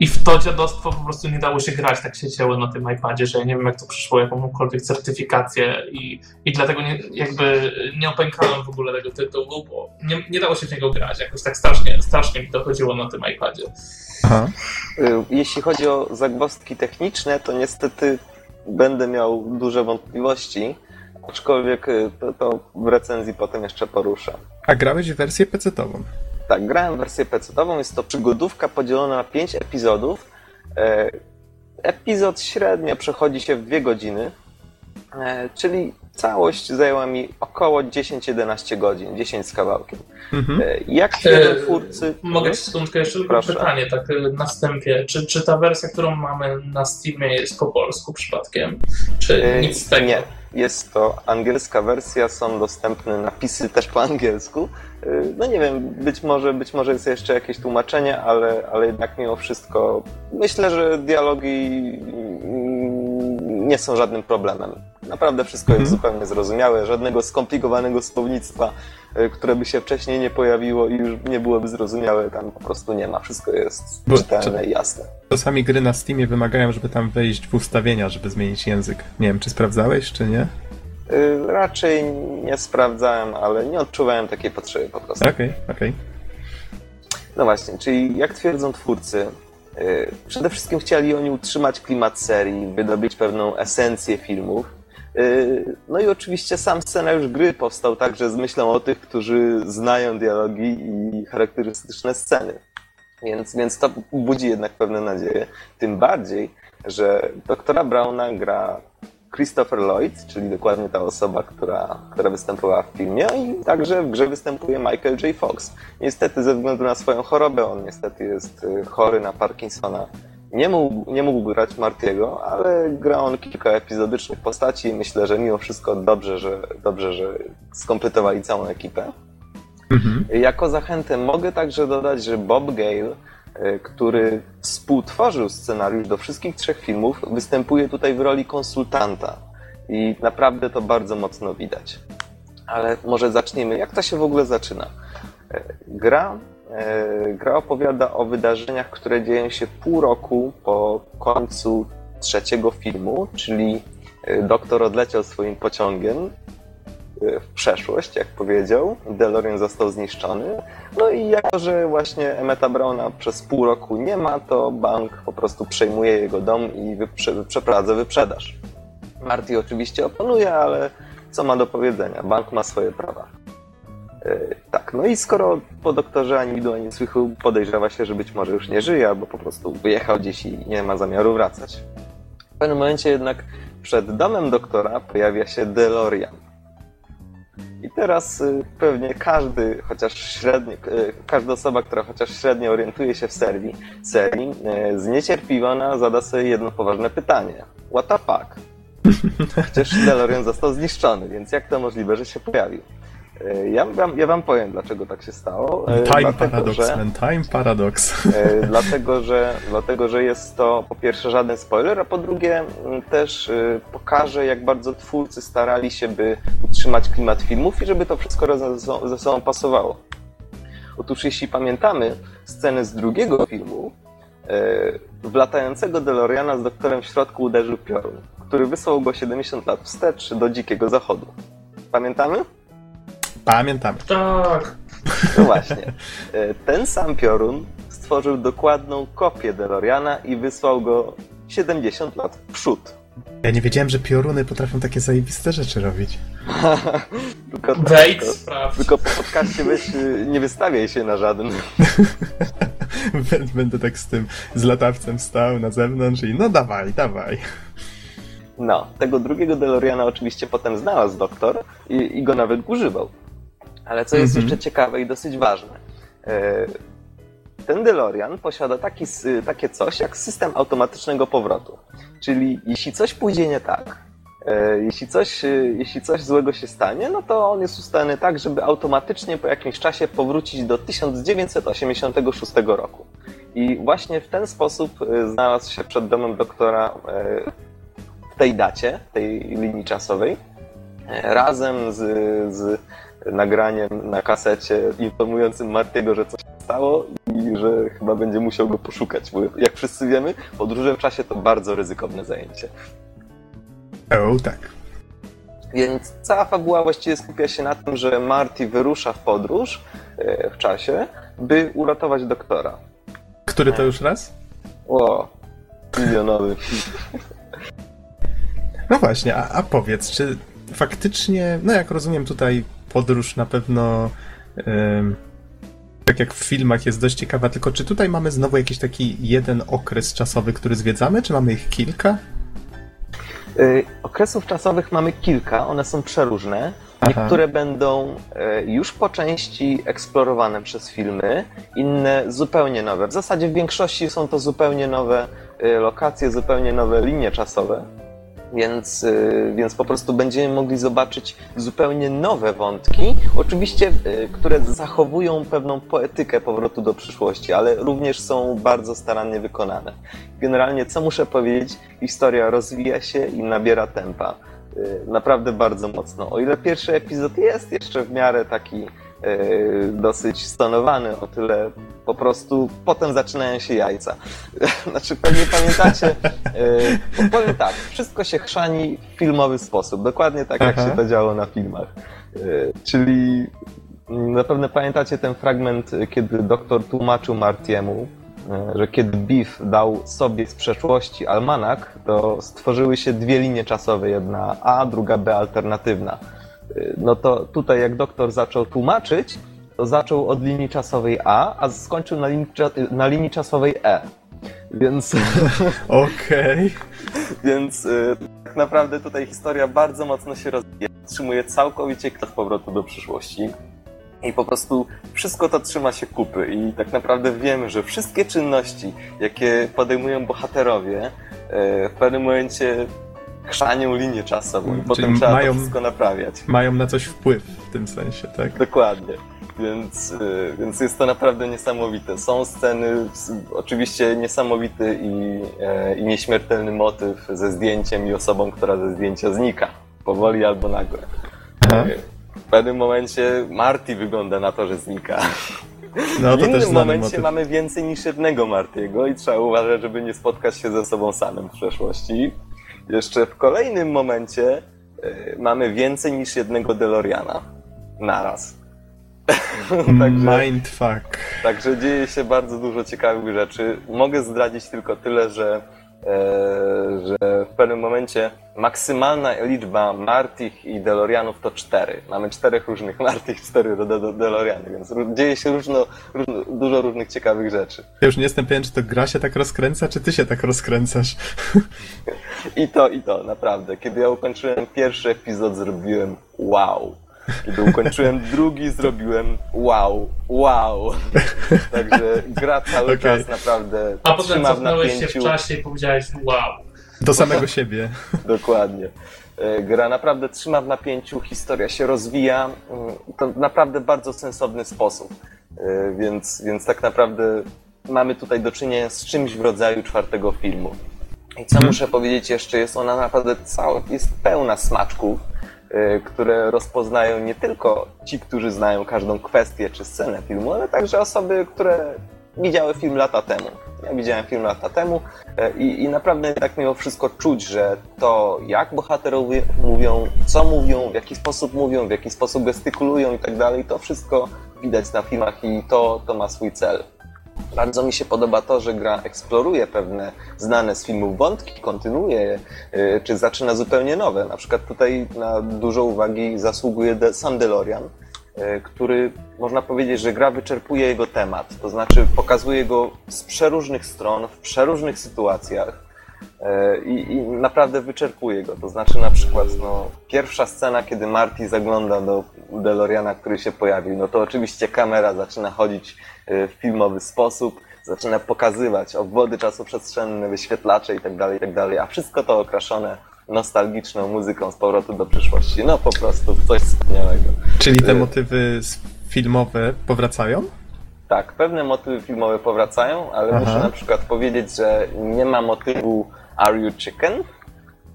I w to dziadostwo po prostu nie dało się grać, tak się działo na tym iPadzie, że ja nie wiem, jak to przyszło, jakąkolwiek certyfikację i, i dlatego nie, jakby nie opękałem w ogóle tego tytułu, bo nie, nie dało się w niego grać. Jakoś tak strasznie, strasznie mi to chodziło na tym iPadzie. Aha. Y, jeśli chodzi o zagwozdki techniczne, to niestety będę miał duże wątpliwości, aczkolwiek y, to, to w recenzji potem jeszcze poruszę. A grałeś w wersję PC-ową? Tak, grałem wersję PC-ową. Jest to przygodówka podzielona na 5 epizodów. E, epizod średnio przechodzi się w 2 godziny, e, czyli całość zajęła mi około 10-11 godzin, 10 z kawałkiem. Mhm. E, jak twierdzą twórcy... Mogę ci sekundkę jeszcze tylko Proszę. pytanie tak na wstępie. Czy, czy ta wersja, którą mamy na Steamie jest po polsku przypadkiem? Czy nic z tego? Nie jest to angielska wersja, są dostępne napisy też po angielsku. Y, no nie wiem, być może, być może jest jeszcze jakieś tłumaczenie, ale, ale jednak mimo wszystko myślę, że dialogi nie są żadnym problemem. Naprawdę wszystko jest mhm. zupełnie zrozumiałe, żadnego skomplikowanego słownictwa, y, które by się wcześniej nie pojawiło i już nie byłoby zrozumiałe, tam po prostu nie ma. Wszystko jest Bo, czytelne i jasne. Czasami gry na Steamie wymagają, żeby tam wejść w ustawienia, żeby zmienić język. Nie wiem, czy sprawdzałeś, czy nie? Y, raczej nie sprawdzałem, ale nie odczuwałem takiej potrzeby po prostu. Okej, okay, okej. Okay. No właśnie, czyli jak twierdzą twórcy, przede wszystkim chcieli oni utrzymać klimat serii, wydobyć pewną esencję filmów. Y, no i oczywiście sam scenariusz gry powstał także z myślą o tych, którzy znają dialogi i charakterystyczne sceny. Więc, więc to budzi jednak pewne nadzieje. Tym bardziej, że doktora Brauna gra Christopher Lloyd, czyli dokładnie ta osoba, która, która występowała w filmie, i także w grze występuje Michael J. Fox. Niestety, ze względu na swoją chorobę, on niestety jest y, chory na Parkinsona. Nie mógł, nie mógł grać Martiego, ale gra on kilka epizodycznych postaci i myślę, że mimo wszystko dobrze, że, dobrze, że skompletowali całą ekipę. Mhm. Jako zachętę mogę także dodać, że Bob Gale, który współtworzył scenariusz do wszystkich trzech filmów, występuje tutaj w roli konsultanta. I naprawdę to bardzo mocno widać. Ale może zaczniemy. Jak to się w ogóle zaczyna? Y, Gra, y, gra opowiada o wydarzeniach, które dzieją się pół roku po końcu trzeciego filmu, czyli doktor odleciał swoim pociągiem w przeszłość, jak powiedział. DeLorean został zniszczony. No i jako, że właśnie Emmeta Browna przez pół roku nie ma, to bank po prostu przejmuje jego dom i wyprze- przeprowadza wyprzedaż. Marty oczywiście oponuje, ale co ma do powiedzenia? Bank ma swoje prawa. Yy, tak, no i skoro po doktorze ani widu, ani słychu podejrzewa się, że być może już nie żyje, albo po prostu wyjechał gdzieś i nie ma zamiaru wracać. W pewnym momencie jednak przed domem doktora pojawia się DeLorean. I teraz y, pewnie każdy, chociaż średnio, y, każda osoba, która chociaż średnio orientuje się w serii, serii y, zniecierpliwiona zada sobie jedno poważne pytanie. What the fuck? Przecież DeLorean został zniszczony, więc jak to możliwe, że się pojawił? Y, Ja wam, ja wam powiem, dlaczego tak się stało. Y, Time dlatego, paradox, że- man, time paradox. E, dlatego, że, dlatego, że jest to po pierwsze żaden spoiler, a po drugie też e, pokaże, jak bardzo twórcy starali się, by utrzymać klimat filmów i żeby to wszystko razem ze sobą- ze sobą pasowało. Otóż jeśli pamiętamy sceny z drugiego filmu, e, w latającego DeLoreana z doktorem w środku uderzył piorun, który wysłał go 70 lat wstecz do dzikiego zachodu. Pamiętamy? Pamiętamy. Tak. No właśnie. E, Ten sam piorun stworzył dokładną kopię DeLoreana i wysłał go 70 lat w przód. Ja nie wiedziałem, że pioruny potrafią takie zajebiste rzeczy robić. Tylko, tak, Wejdź, tylko, sprawdź. tylko po podcaście weź, y, nie wystawiaj się na żaden. Będę tak z tym, z latawcem stał na zewnątrz i no dawaj, dawaj. No, tego drugiego DeLoreana oczywiście potem znalazł doktor i, i go nawet używał. Ale co jest Mhm. jeszcze ciekawe i dosyć ważne. e, Ten DeLorean posiada taki, takie coś jak system automatycznego powrotu. Czyli jeśli coś pójdzie nie tak, e, jeśli coś, e, jeśli coś złego się stanie, no to on jest ustawiony tak, żeby automatycznie po jakimś czasie powrócić do 1986 roku. I właśnie w ten sposób znalazł się przed domem doktora w tej dacie, tej linii czasowej, razem z, z nagraniem na kasecie informującym Martiego, że coś się stało i że chyba będzie musiał go poszukać, bo jak wszyscy wiemy, podróże w czasie to bardzo ryzykowne zajęcie. O, tak. Więc cała fabuła właściwie skupia się na tym, że Marty wyrusza w podróż e, w czasie, by uratować doktora. Który to już raz? O, milionowy. No właśnie, a, a powiedz, czy faktycznie, no jak rozumiem tutaj podróż na pewno tak jak w filmach jest dość ciekawa, tylko czy tutaj mamy znowu jakiś taki jeden okres czasowy, który zwiedzamy, czy mamy ich kilka? Y, Okresów czasowych mamy kilka, one są przeróżne. Aha. Niektóre będą y, już po części eksplorowane przez filmy, inne zupełnie nowe. W zasadzie w większości są to zupełnie nowe y, lokacje, zupełnie nowe linie czasowe. Więc, y, więc po prostu będziemy mogli zobaczyć zupełnie nowe wątki, oczywiście, y, które zachowują pewną poetykę powrotu do przyszłości, ale również są bardzo starannie wykonane. Generalnie, co muszę powiedzieć, historia rozwija się i nabiera tempa. Y, Naprawdę bardzo mocno. O ile pierwszy epizod jest jeszcze w miarę taki dosyć stonowany, o tyle po prostu potem zaczynają się jajca. Znaczy, pewnie pamiętacie, y, powiem tak, wszystko się chrzani w filmowy sposób, dokładnie tak jak Aha. się to działo na filmach. Y, Czyli na pewno pamiętacie ten fragment, y, kiedy doktor tłumaczył Martiemu, y, że kiedy Biff dał sobie z przeszłości almanak, to stworzyły się dwie linie czasowe, jedna A, druga B alternatywna. No to tutaj jak doktor zaczął tłumaczyć, to zaczął od linii czasowej A, a skończył na linii, na linii czasowej E. Więc, Okej. więc y, tak naprawdę tutaj historia bardzo mocno się rozwija. Trzymuje całkowicie klat powrotu do przyszłości. I po prostu wszystko to trzyma się kupy. I tak naprawdę wiemy, że wszystkie czynności, jakie podejmują bohaterowie, y, w pewnym momencie chrzanią linię czasową. I potem trzeba mają- to wszystko naprawiać. Mają na coś wpływ w tym sensie, tak? Dokładnie. Więc, y, więc jest to naprawdę niesamowite. Są sceny, oczywiście niesamowity i, e, i nieśmiertelny motyw ze zdjęciem i osobą, która ze zdjęcia znika. Powoli albo nagle. Aha. E, W pewnym momencie Marty wygląda na to, że znika. No w innym momencie motyw. mamy więcej niż jednego Martiego i trzeba uważać, żeby nie spotkać się ze sobą samym w przeszłości. Jeszcze w kolejnym momencie e, mamy więcej niż jednego DeLoreana. Naraz. Także, Mindfuck. także dzieje się bardzo dużo ciekawych rzeczy. Mogę zdradzić tylko tyle, że, e, że w pewnym momencie maksymalna liczba Martich i DeLoreanów to cztery. Mamy czterech różnych Martich, cztery de- de- DeLoreany, więc dzieje się różno, różno, dużo różnych ciekawych rzeczy. Ja już nie jestem pewien, czy to gra się tak rozkręca, czy ty się tak rozkręcasz. I to, i to, naprawdę. Kiedy ja ukończyłem pierwszy epizod, zrobiłem wow. Kiedy ukończyłem drugi, zrobiłem wow, wow. Także gra cały Okej. czas naprawdę A potem trzyma w cofnąłeś się w napięciu. czasie i powiedziałeś wow. Do samego siebie. Dokładnie. E, Gra naprawdę trzyma w napięciu, historia się rozwija. mm, To naprawdę bardzo sensowny sposób. E, Więc, więc tak naprawdę mamy tutaj do czynienia z czymś w rodzaju czwartego filmu. I co Mhm. muszę powiedzieć jeszcze, jest ona naprawdę cała, jest pełna smaczków, e, które rozpoznają nie tylko ci, którzy znają każdą kwestię czy scenę filmu, ale także osoby, które widziały film lata temu. Ja widziałem film lata temu e, i, i naprawdę tak mimo wszystko czuć, że to jak bohaterowie mówią, co mówią, w jaki sposób mówią, w jaki sposób gestykulują i tak dalej, to wszystko widać na filmach i to, to ma swój cel. Bardzo mi się podoba to, że gra eksploruje pewne znane z filmów wątki, kontynuuje je, czy zaczyna zupełnie nowe. Na przykład tutaj na dużo uwagi zasługuje De- sam DeLorean, który można powiedzieć, że gra wyczerpuje jego temat, to znaczy pokazuje go z przeróżnych stron, w przeróżnych sytuacjach. E, I, I naprawdę wyczerpuje go. To znaczy na przykład no, pierwsza scena, kiedy Marty zagląda do DeLoreana, który się pojawił, no to oczywiście kamera zaczyna chodzić e, w filmowy sposób, zaczyna pokazywać obwody czasoprzestrzenne, wyświetlacze itd., itd., a wszystko to okraszone nostalgiczną muzyką z powrotu do przyszłości. No po prostu coś wspaniałego. Czyli te Y- motywy filmowe powracają? Tak, pewne motywy filmowe powracają, ale Aha. muszę na przykład powiedzieć, że nie ma motywu Are You Chicken?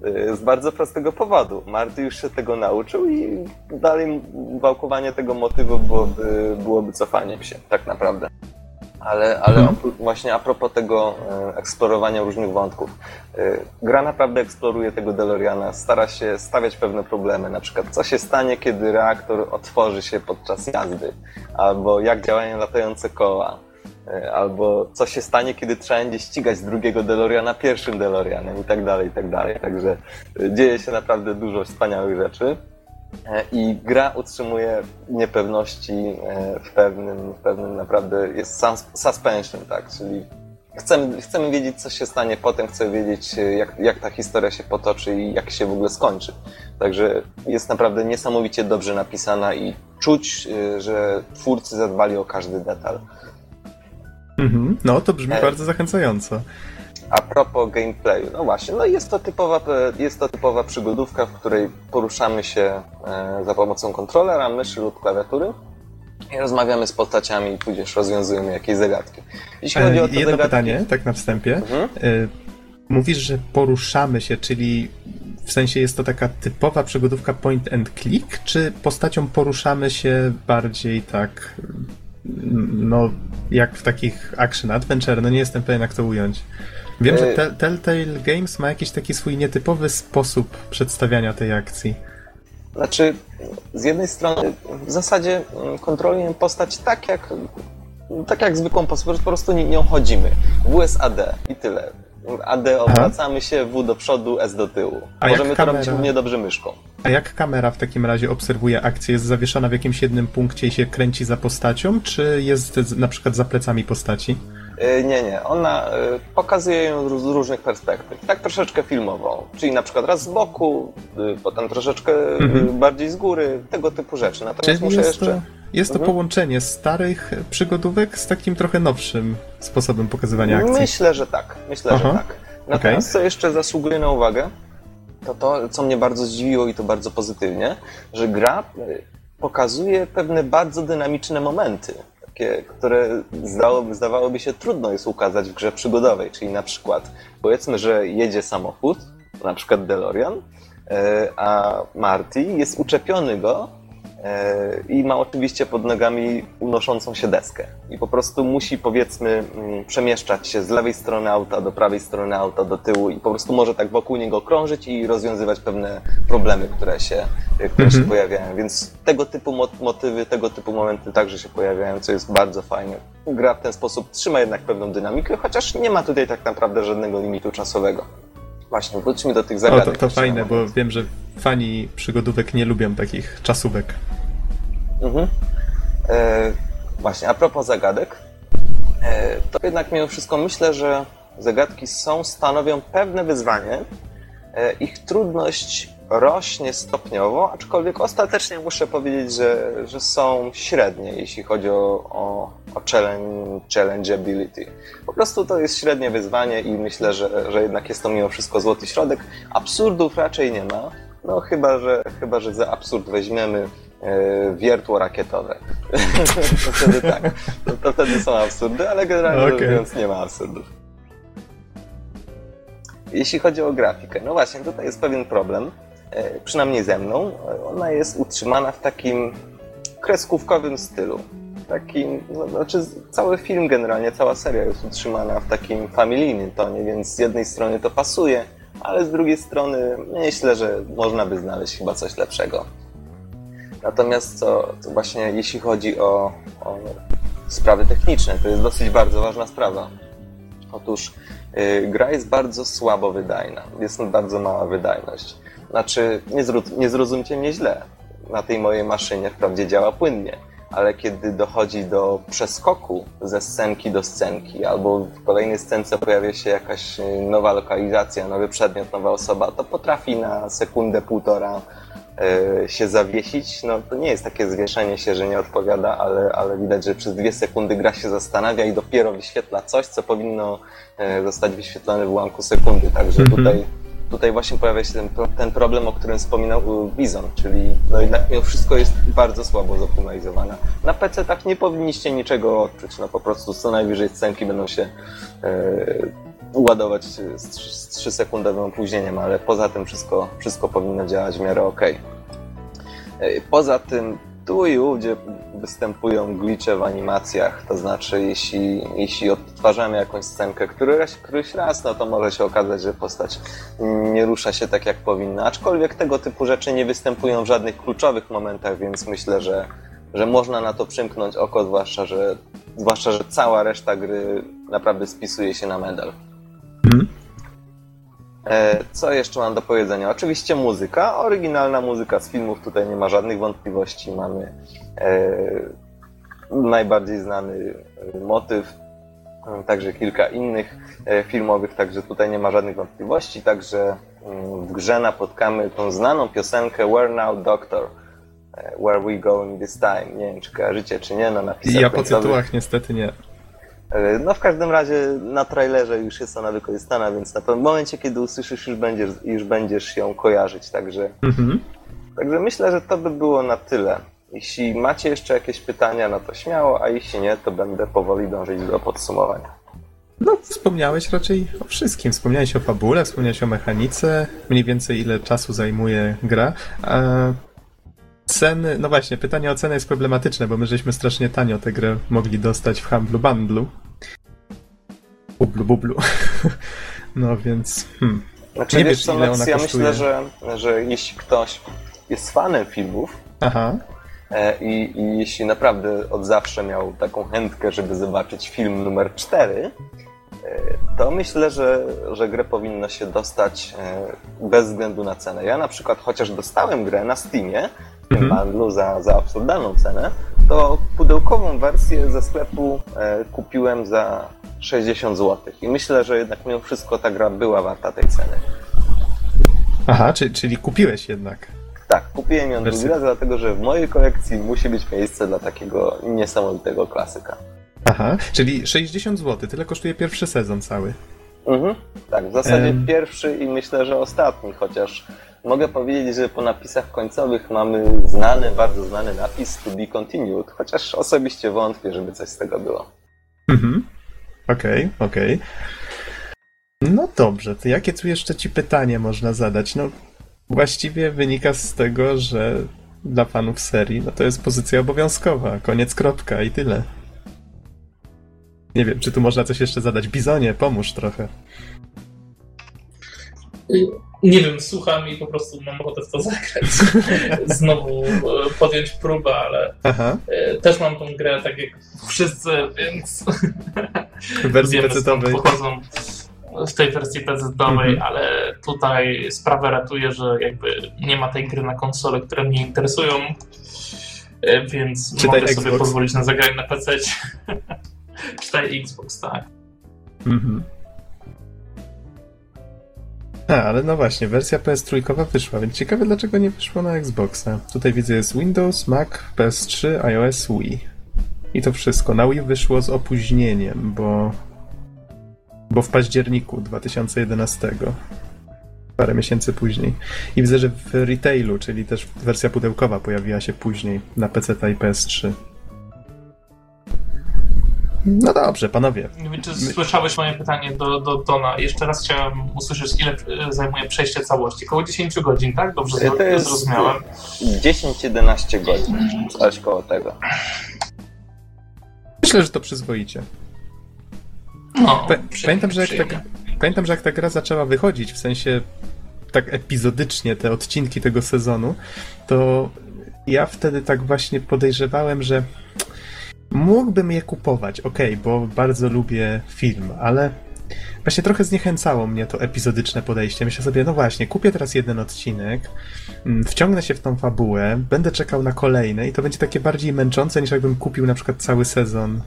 Y, Z bardzo prostego powodu. Marty już się tego nauczył i dalej wałkowanie tego motywu byłoby, byłoby cofaniem się, tak naprawdę. Ale, ale Mhm. właśnie a propos tego e, eksplorowania różnych wątków. E, gra naprawdę eksploruje tego DeLoreana, stara się stawiać pewne problemy, na przykład co się stanie, kiedy reaktor otworzy się podczas jazdy, albo jak działają latające koła, e, albo co się stanie, kiedy trzeba będzie ścigać drugiego DeLoreana pierwszym DeLoreanem i tak dalej, i tak dalej. Także dzieje się naprawdę dużo wspaniałych rzeczy. E, I gra utrzymuje niepewności e, w pewnym, w pewnym naprawdę jest sus- suspension, tak, czyli chcemy, chcemy wiedzieć, co się stanie potem, chcemy wiedzieć, e, jak, jak ta historia się potoczy i jak się w ogóle skończy. Także jest naprawdę niesamowicie dobrze napisana i czuć, że twórcy zadbali o każdy detal. Mhm. No, to brzmi E. bardzo zachęcająco. A propos gameplayu, no właśnie, no jest to typowa, jest to typowa przygodówka, w której poruszamy się e, za pomocą kontrolera, myszy lub klawiatury i rozmawiamy z postaciami, tudzież rozwiązujemy jakieś zagadki. Jeśli chodzi o E, te Jedno zagadki... pytanie, tak na wstępie. Mhm. E, Mówisz, że poruszamy się, czyli w sensie jest to taka typowa przygodówka point and click, czy postacią poruszamy się bardziej tak, mm, no, jak w takich action adventure? No nie jestem pewien, jak to ująć. Wiem, że E. Tel- Telltale Games ma jakiś taki swój nietypowy sposób przedstawiania tej akcji. Znaczy, z jednej strony w zasadzie mm, kontrolujemy postać tak jak, tak jak zwykłą postać, po prostu ni- nią chodzimy. WSAD i tyle. AD obracamy się, W do przodu, S do tyłu. A Możemy to robić kamera? równie dobrze myszką. A jak kamera w takim razie obserwuje akcję? Jest zawieszona w jakimś jednym punkcie i się kręci za postacią, czy jest na przykład za plecami postaci? E, Nie, nie. Ona e, pokazuje ją z różnych perspektyw. Tak troszeczkę filmowo. Czyli na przykład raz z boku, y, potem troszeczkę Mhm. bardziej z góry, tego typu rzeczy. Natomiast Czyli muszę jest jeszcze. to, jest to Mhm. połączenie starych przygodówek z takim trochę nowszym sposobem pokazywania akcji. Myślę, że tak. Myślę, Aha. że tak. Natomiast co jeszcze zasługuje na uwagę, to to, co mnie bardzo zdziwiło i to bardzo pozytywnie, że gra pokazuje pewne bardzo dynamiczne momenty, takie, które zdawałoby się trudno jest ukazać w grze przygodowej, czyli na przykład powiedzmy, że jedzie samochód, na przykład DeLorean, y, a Marty jest uczepiony go E, i ma oczywiście pod nogami unoszącą się deskę. I po prostu musi, powiedzmy, mm, przemieszczać się z lewej strony auta do prawej strony auta, do tyłu i po prostu może tak wokół niego krążyć i rozwiązywać pewne problemy, które się, e, które Mhm. się pojawiają. Więc tego typu mot- motywy, tego typu momenty także się pojawiają, co jest bardzo fajne. Gra w ten sposób trzyma jednak pewną dynamikę, chociaż nie ma tutaj tak naprawdę żadnego limitu czasowego. Właśnie, wróćmy do tych O, zagadek. to, to na fajne, bo wiem, że fani przygodówek nie lubią takich czasówek. Mhm. E, właśnie, a propos zagadek, e, to jednak mimo wszystko myślę, że zagadki są, stanowią pewne wyzwanie. E, ich trudność rośnie stopniowo, aczkolwiek ostatecznie muszę powiedzieć, że, że są średnie, jeśli chodzi o, o, o challenge, challengeability. Po prostu to jest średnie wyzwanie i myślę, że, że jednak jest to mimo wszystko złoty środek. Absurdów raczej nie ma, no chyba, że, chyba, że za absurd weźmiemy e, wiertło rakietowe. to wtedy tak, to, to wtedy są absurdy, ale generalnie Okej. biorąc nie ma absurdów. Jeśli chodzi o grafikę, no właśnie, tutaj jest pewien problem, e, przynajmniej ze mną. Ona jest utrzymana w takim kreskówkowym stylu. Takim, no, znaczy cały film generalnie, cała seria jest utrzymana w takim familijnym tonie, więc z jednej strony to pasuje, ale z drugiej strony myślę, że można by znaleźć chyba coś lepszego. Natomiast co, co właśnie jeśli chodzi o, o sprawy techniczne, to jest dosyć bardzo ważna sprawa. Otóż y, gra jest bardzo słabo wydajna, jest bardzo mała wydajność. Znaczy, nie, zró- nie zrozumcie mnie źle, na tej mojej maszynie wprawdzie działa płynnie, ale kiedy dochodzi do przeskoku ze scenki do scenki, albo w kolejnej scence pojawia się jakaś y, nowa lokalizacja, nowy przedmiot, nowa osoba, to potrafi na sekundę, półtora y, się zawiesić. No to nie jest takie zwieszenie się, że nie odpowiada, ale, ale widać, że przez dwie sekundy gra się zastanawia i dopiero wyświetla coś, co powinno y, zostać wyświetlone w ułamku sekundy. Także Mhm. tutaj, tutaj właśnie pojawia się ten, ten problem, o którym wspominał y, Bizon, czyli no jednak mimo wszystko jest bardzo słabo zoptymalizowana. Na PC tak nie powinniście niczego odczuć, no po prostu co najwyżej scenki będą się y, ładować z, z 3-sekundowym opóźnieniem, ale poza tym wszystko, wszystko powinno działać w miarę ok. Poza tym tu i ówdzie występują glicze w animacjach, to znaczy jeśli, jeśli odtwarzamy jakąś scenkę któryś, któryś raz, no to może się okazać, że postać nie rusza się tak jak powinna, aczkolwiek tego typu rzeczy nie występują w żadnych kluczowych momentach, więc myślę, że, że można na to przymknąć oko, zwłaszcza, że, zwłaszcza, że cała reszta gry naprawdę spisuje się na medal. Mhm. E, Co jeszcze mam do powiedzenia? Oczywiście muzyka, oryginalna muzyka z filmów, tutaj nie ma żadnych wątpliwości. Mamy e, najbardziej znany e, motyw, także kilka innych filmowych, także tutaj nie ma żadnych wątpliwości. Także mm, w grze napotkamy tą znaną piosenkę Where Now Doctor? Where We Going This Time? Nie wiem, czy kojarzycie, czy nie, na napisach Ja po tytułach niestety nie. E, No w każdym razie na trailerze już jest ona wykorzystana, więc na pewnym momencie, kiedy usłyszysz, już będziesz, już będziesz ją kojarzyć. Także, Mhm. także myślę, że to by było na tyle. Jeśli macie jeszcze jakieś pytania, no to śmiało, a jeśli nie, to będę powoli dążyć do podsumowania. No, wspomniałeś raczej o wszystkim. Wspomniałeś o fabule, wspomniałeś o mechanice, mniej więcej ile czasu zajmuje gra. A ceny, no właśnie, pytanie o cenę jest problematyczne, bo my żeśmy strasznie tanio tę grę mogli dostać w Humble Bundlu. Bublu, bublu. No więc, hmm. Znaczy, Nie wiesz wiesz, co, ile ona ja kosztuje. myślę, że, że jeśli ktoś jest fanem filmów, Aha, E, I, I jeśli naprawdę od zawsze miał taką chętkę, żeby zobaczyć film numer 4, e, to myślę, że, że grę powinno się dostać e, bez względu na cenę. Ja na przykład, chociaż dostałem grę na Steamie, w tym Mhm. bundlu za, za absurdalną cenę, to pudełkową wersję ze sklepu e, kupiłem za 60 zł. I myślę, że jednak mimo wszystko ta gra była warta tej ceny. Aha, czyli, czyli kupiłeś jednak. Tak, kupiłem ją drugi raz, dlatego że w mojej kolekcji musi być miejsce dla takiego niesamowitego klasyka. Aha, czyli 60 zł, tyle kosztuje pierwszy sezon cały. Mhm. Tak, w zasadzie Em. pierwszy i myślę, że ostatni, chociaż mogę powiedzieć, że po napisach końcowych mamy znany, bardzo znany napis to be continued, chociaż osobiście wątpię, żeby coś z tego było. Mhm. Okej, okej. No dobrze, to jakie tu jeszcze ci pytanie można zadać? No, właściwie wynika z tego, że dla fanów serii, no to jest pozycja obowiązkowa, koniec kropka i tyle. Nie wiem, czy tu można coś jeszcze zadać. Bizonie, pomóż trochę. Nie wiem, słucham i po prostu mam ochotę w to zagrać. Znowu e, podjąć próbę, ale Aha, e, też mam tą grę tak jak wszyscy, więc w wersji pecetowej. pochodzą w tej wersji pecetowej, Mhm. ale tutaj sprawę ratuje, że jakby nie ma tej gry na konsole, które mnie interesują, e, więc Czytaj mogę sobie Xbox. pozwolić na zagranie na PC. Czytaj Xbox, tak. Mhm. A, ale no właśnie, wersja PS3 wyszła, więc ciekawe dlaczego nie wyszło na Xboxa. Tutaj widzę jest Windows, Mac, PS3, iOS, Wii. I to wszystko. Na Wii wyszło z opóźnieniem, bo bo w październiku 2011. Parę miesięcy później. I widzę, że w retailu, czyli też wersja pudełkowa pojawiła się później na PC i PS3. No dobrze, panowie. Nie wiem, czy słyszałeś moje pytanie do, do Dona. Jeszcze raz chciałem usłyszeć, ile e, zajmuje przejście całości. Około 10 godzin, tak? Dobrze To zro- jest- zrozumiałem. 10-11 godzin, coś koło tego. Myślę, że to przyzwoicie. No, pamiętam, że jak ta, przyjemnie. pamiętam, że jak ta gra zaczęła wychodzić, w sensie tak epizodycznie te odcinki tego sezonu, to ja wtedy tak właśnie podejrzewałem, że mógłbym je kupować, okej, bo bardzo lubię film, ale właśnie trochę zniechęcało mnie to epizodyczne podejście. Myślę sobie, no właśnie, kupię teraz jeden odcinek, mm, wciągnę się w tą fabułę, będę czekał na kolejne i to będzie takie bardziej męczące, niż jakbym kupił na przykład cały sezon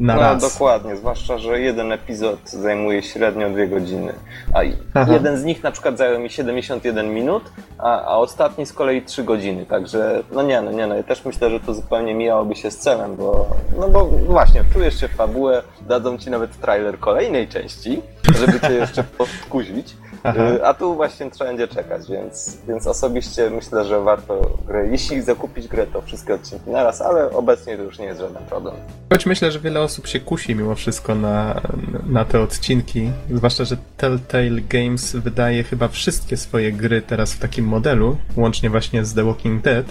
na No raz. dokładnie, zwłaszcza, że jeden epizod zajmuje średnio dwie godziny, a Aha. jeden z nich na przykład zajął mi 71 minut, a, a ostatni z kolei 3 godziny, także no nie, no nie, no ja też myślę, że to zupełnie mijałoby się z celem, bo no bo właśnie, czujesz się w fabułę, dadzą ci nawet trailer kolejnej części, żeby cię jeszcze podkuzić, Aha. y, a tu właśnie trzeba będzie czekać, więc, więc osobiście myślę, że warto grę, jeśli zakupić grę, to wszystkie odcinki naraz, ale obecnie to już nie jest żaden problem. Choć myślę, że wiele osób się kusi mimo wszystko na, na te odcinki. Zwłaszcza, że Telltale Games wydaje chyba wszystkie swoje gry teraz w takim modelu, łącznie właśnie z The Walking Dead.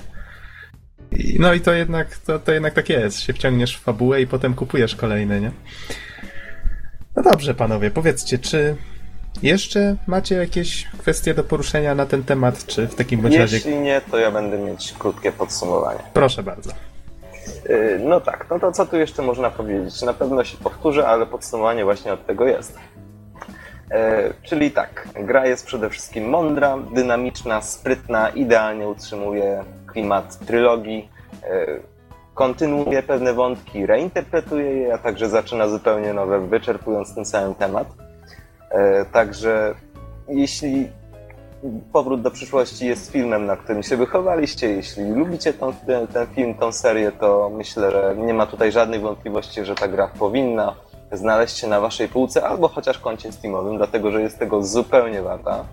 No i to jednak, to, to jednak tak jest. Się wciągniesz w fabułę i potem kupujesz kolejne, nie? No dobrze, panowie, powiedzcie, czy jeszcze macie jakieś kwestie do poruszenia na ten temat, czy w takim bądź razie... Jeśli nie, to ja będę mieć krótkie podsumowanie. Proszę bardzo. Yy, No tak, no to co tu jeszcze można powiedzieć? Na pewno się powtórzę, ale podsumowanie właśnie od tego jest. Yy, Czyli tak, gra jest przede wszystkim mądra, dynamiczna, sprytna, idealnie utrzymuje klimat trylogii, yy, kontynuuje pewne wątki, reinterpretuje je, a także zaczyna zupełnie nowe, wyczerpując ten cały temat. Yy, Także jeśli Powrót do przyszłości jest filmem, na którym się wychowaliście. Jeśli lubicie tą, ten, ten film, tą serię, to myślę, że nie ma tutaj żadnych wątpliwości, że ta gra powinna znaleźć się na waszej półce albo chociaż koncie Steamowym, dlatego że jest tego zupełnie warta.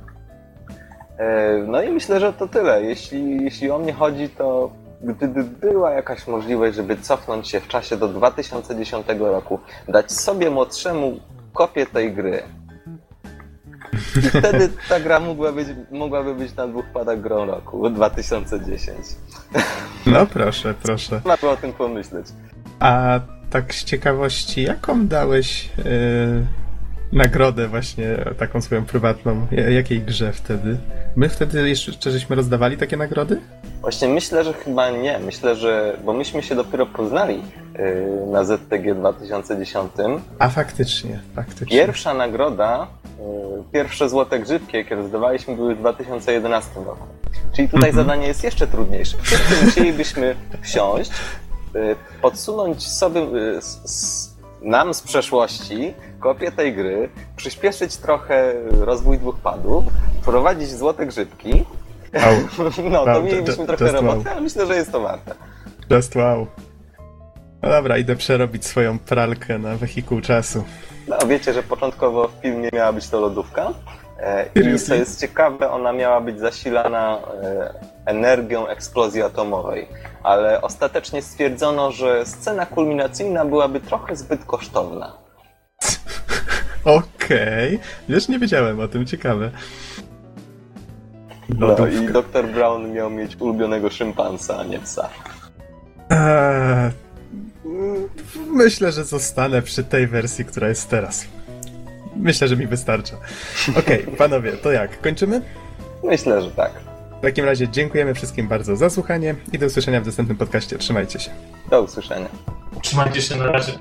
E, No i myślę, że to tyle. Jeśli, jeśli o mnie chodzi, to gdyby była jakaś możliwość, żeby cofnąć się w czasie do 2010 roku, dać sobie młodszemu kopię tej gry, i wtedy ta gra mogła być, mogłaby być na dwóch padach grą roku 2010. No proszę, proszę. Można o tym pomyśleć. A tak z ciekawości, jaką dałeś yy, nagrodę właśnie taką swoją prywatną? Ja- Jakiej grze wtedy? My wtedy jeszcze żeśmy rozdawali takie nagrody? Właśnie myślę, że chyba nie. Myślę, że. Bo myśmy się dopiero poznali yy, na ZTG 2010. A faktycznie, faktycznie. Pierwsza nagroda, pierwsze złote grzybki, jakie rozdawaliśmy, były w 2011 roku. Czyli tutaj Mhm. zadanie jest jeszcze trudniejsze. Wszyscy musielibyśmy wsiąść, yy, podsunąć sobie, s- nam z przeszłości kopię tej gry, przyspieszyć trochę rozwój dwóch padów, wprowadzić złote grzybki. Wow. No, to Wow, mielibyśmy trochę just wow. roboty, ale myślę, że jest to warte. Just wow. No dobra, idę przerobić swoją pralkę na wehikuł czasu. No, wiecie, że początkowo w filmie miała być to lodówka. E, I co jest ciekawe, ona miała być zasilana e, energią eksplozji atomowej. Ale ostatecznie stwierdzono, że scena kulminacyjna byłaby trochę zbyt kosztowna. Okej. Wiesz, nie wiedziałem o tym, ciekawe. No Lodówka. i dr Brown miał mieć ulubionego szympansa, a nie psa. Eee, myślę, że zostanę przy tej wersji, która jest teraz. Myślę, że mi wystarcza. Okej, panowie, to jak? Kończymy? Myślę, że tak. W takim razie dziękujemy wszystkim bardzo za słuchanie i do usłyszenia w następnym podcaście. Trzymajcie się. Do usłyszenia. Trzymajcie się na razie.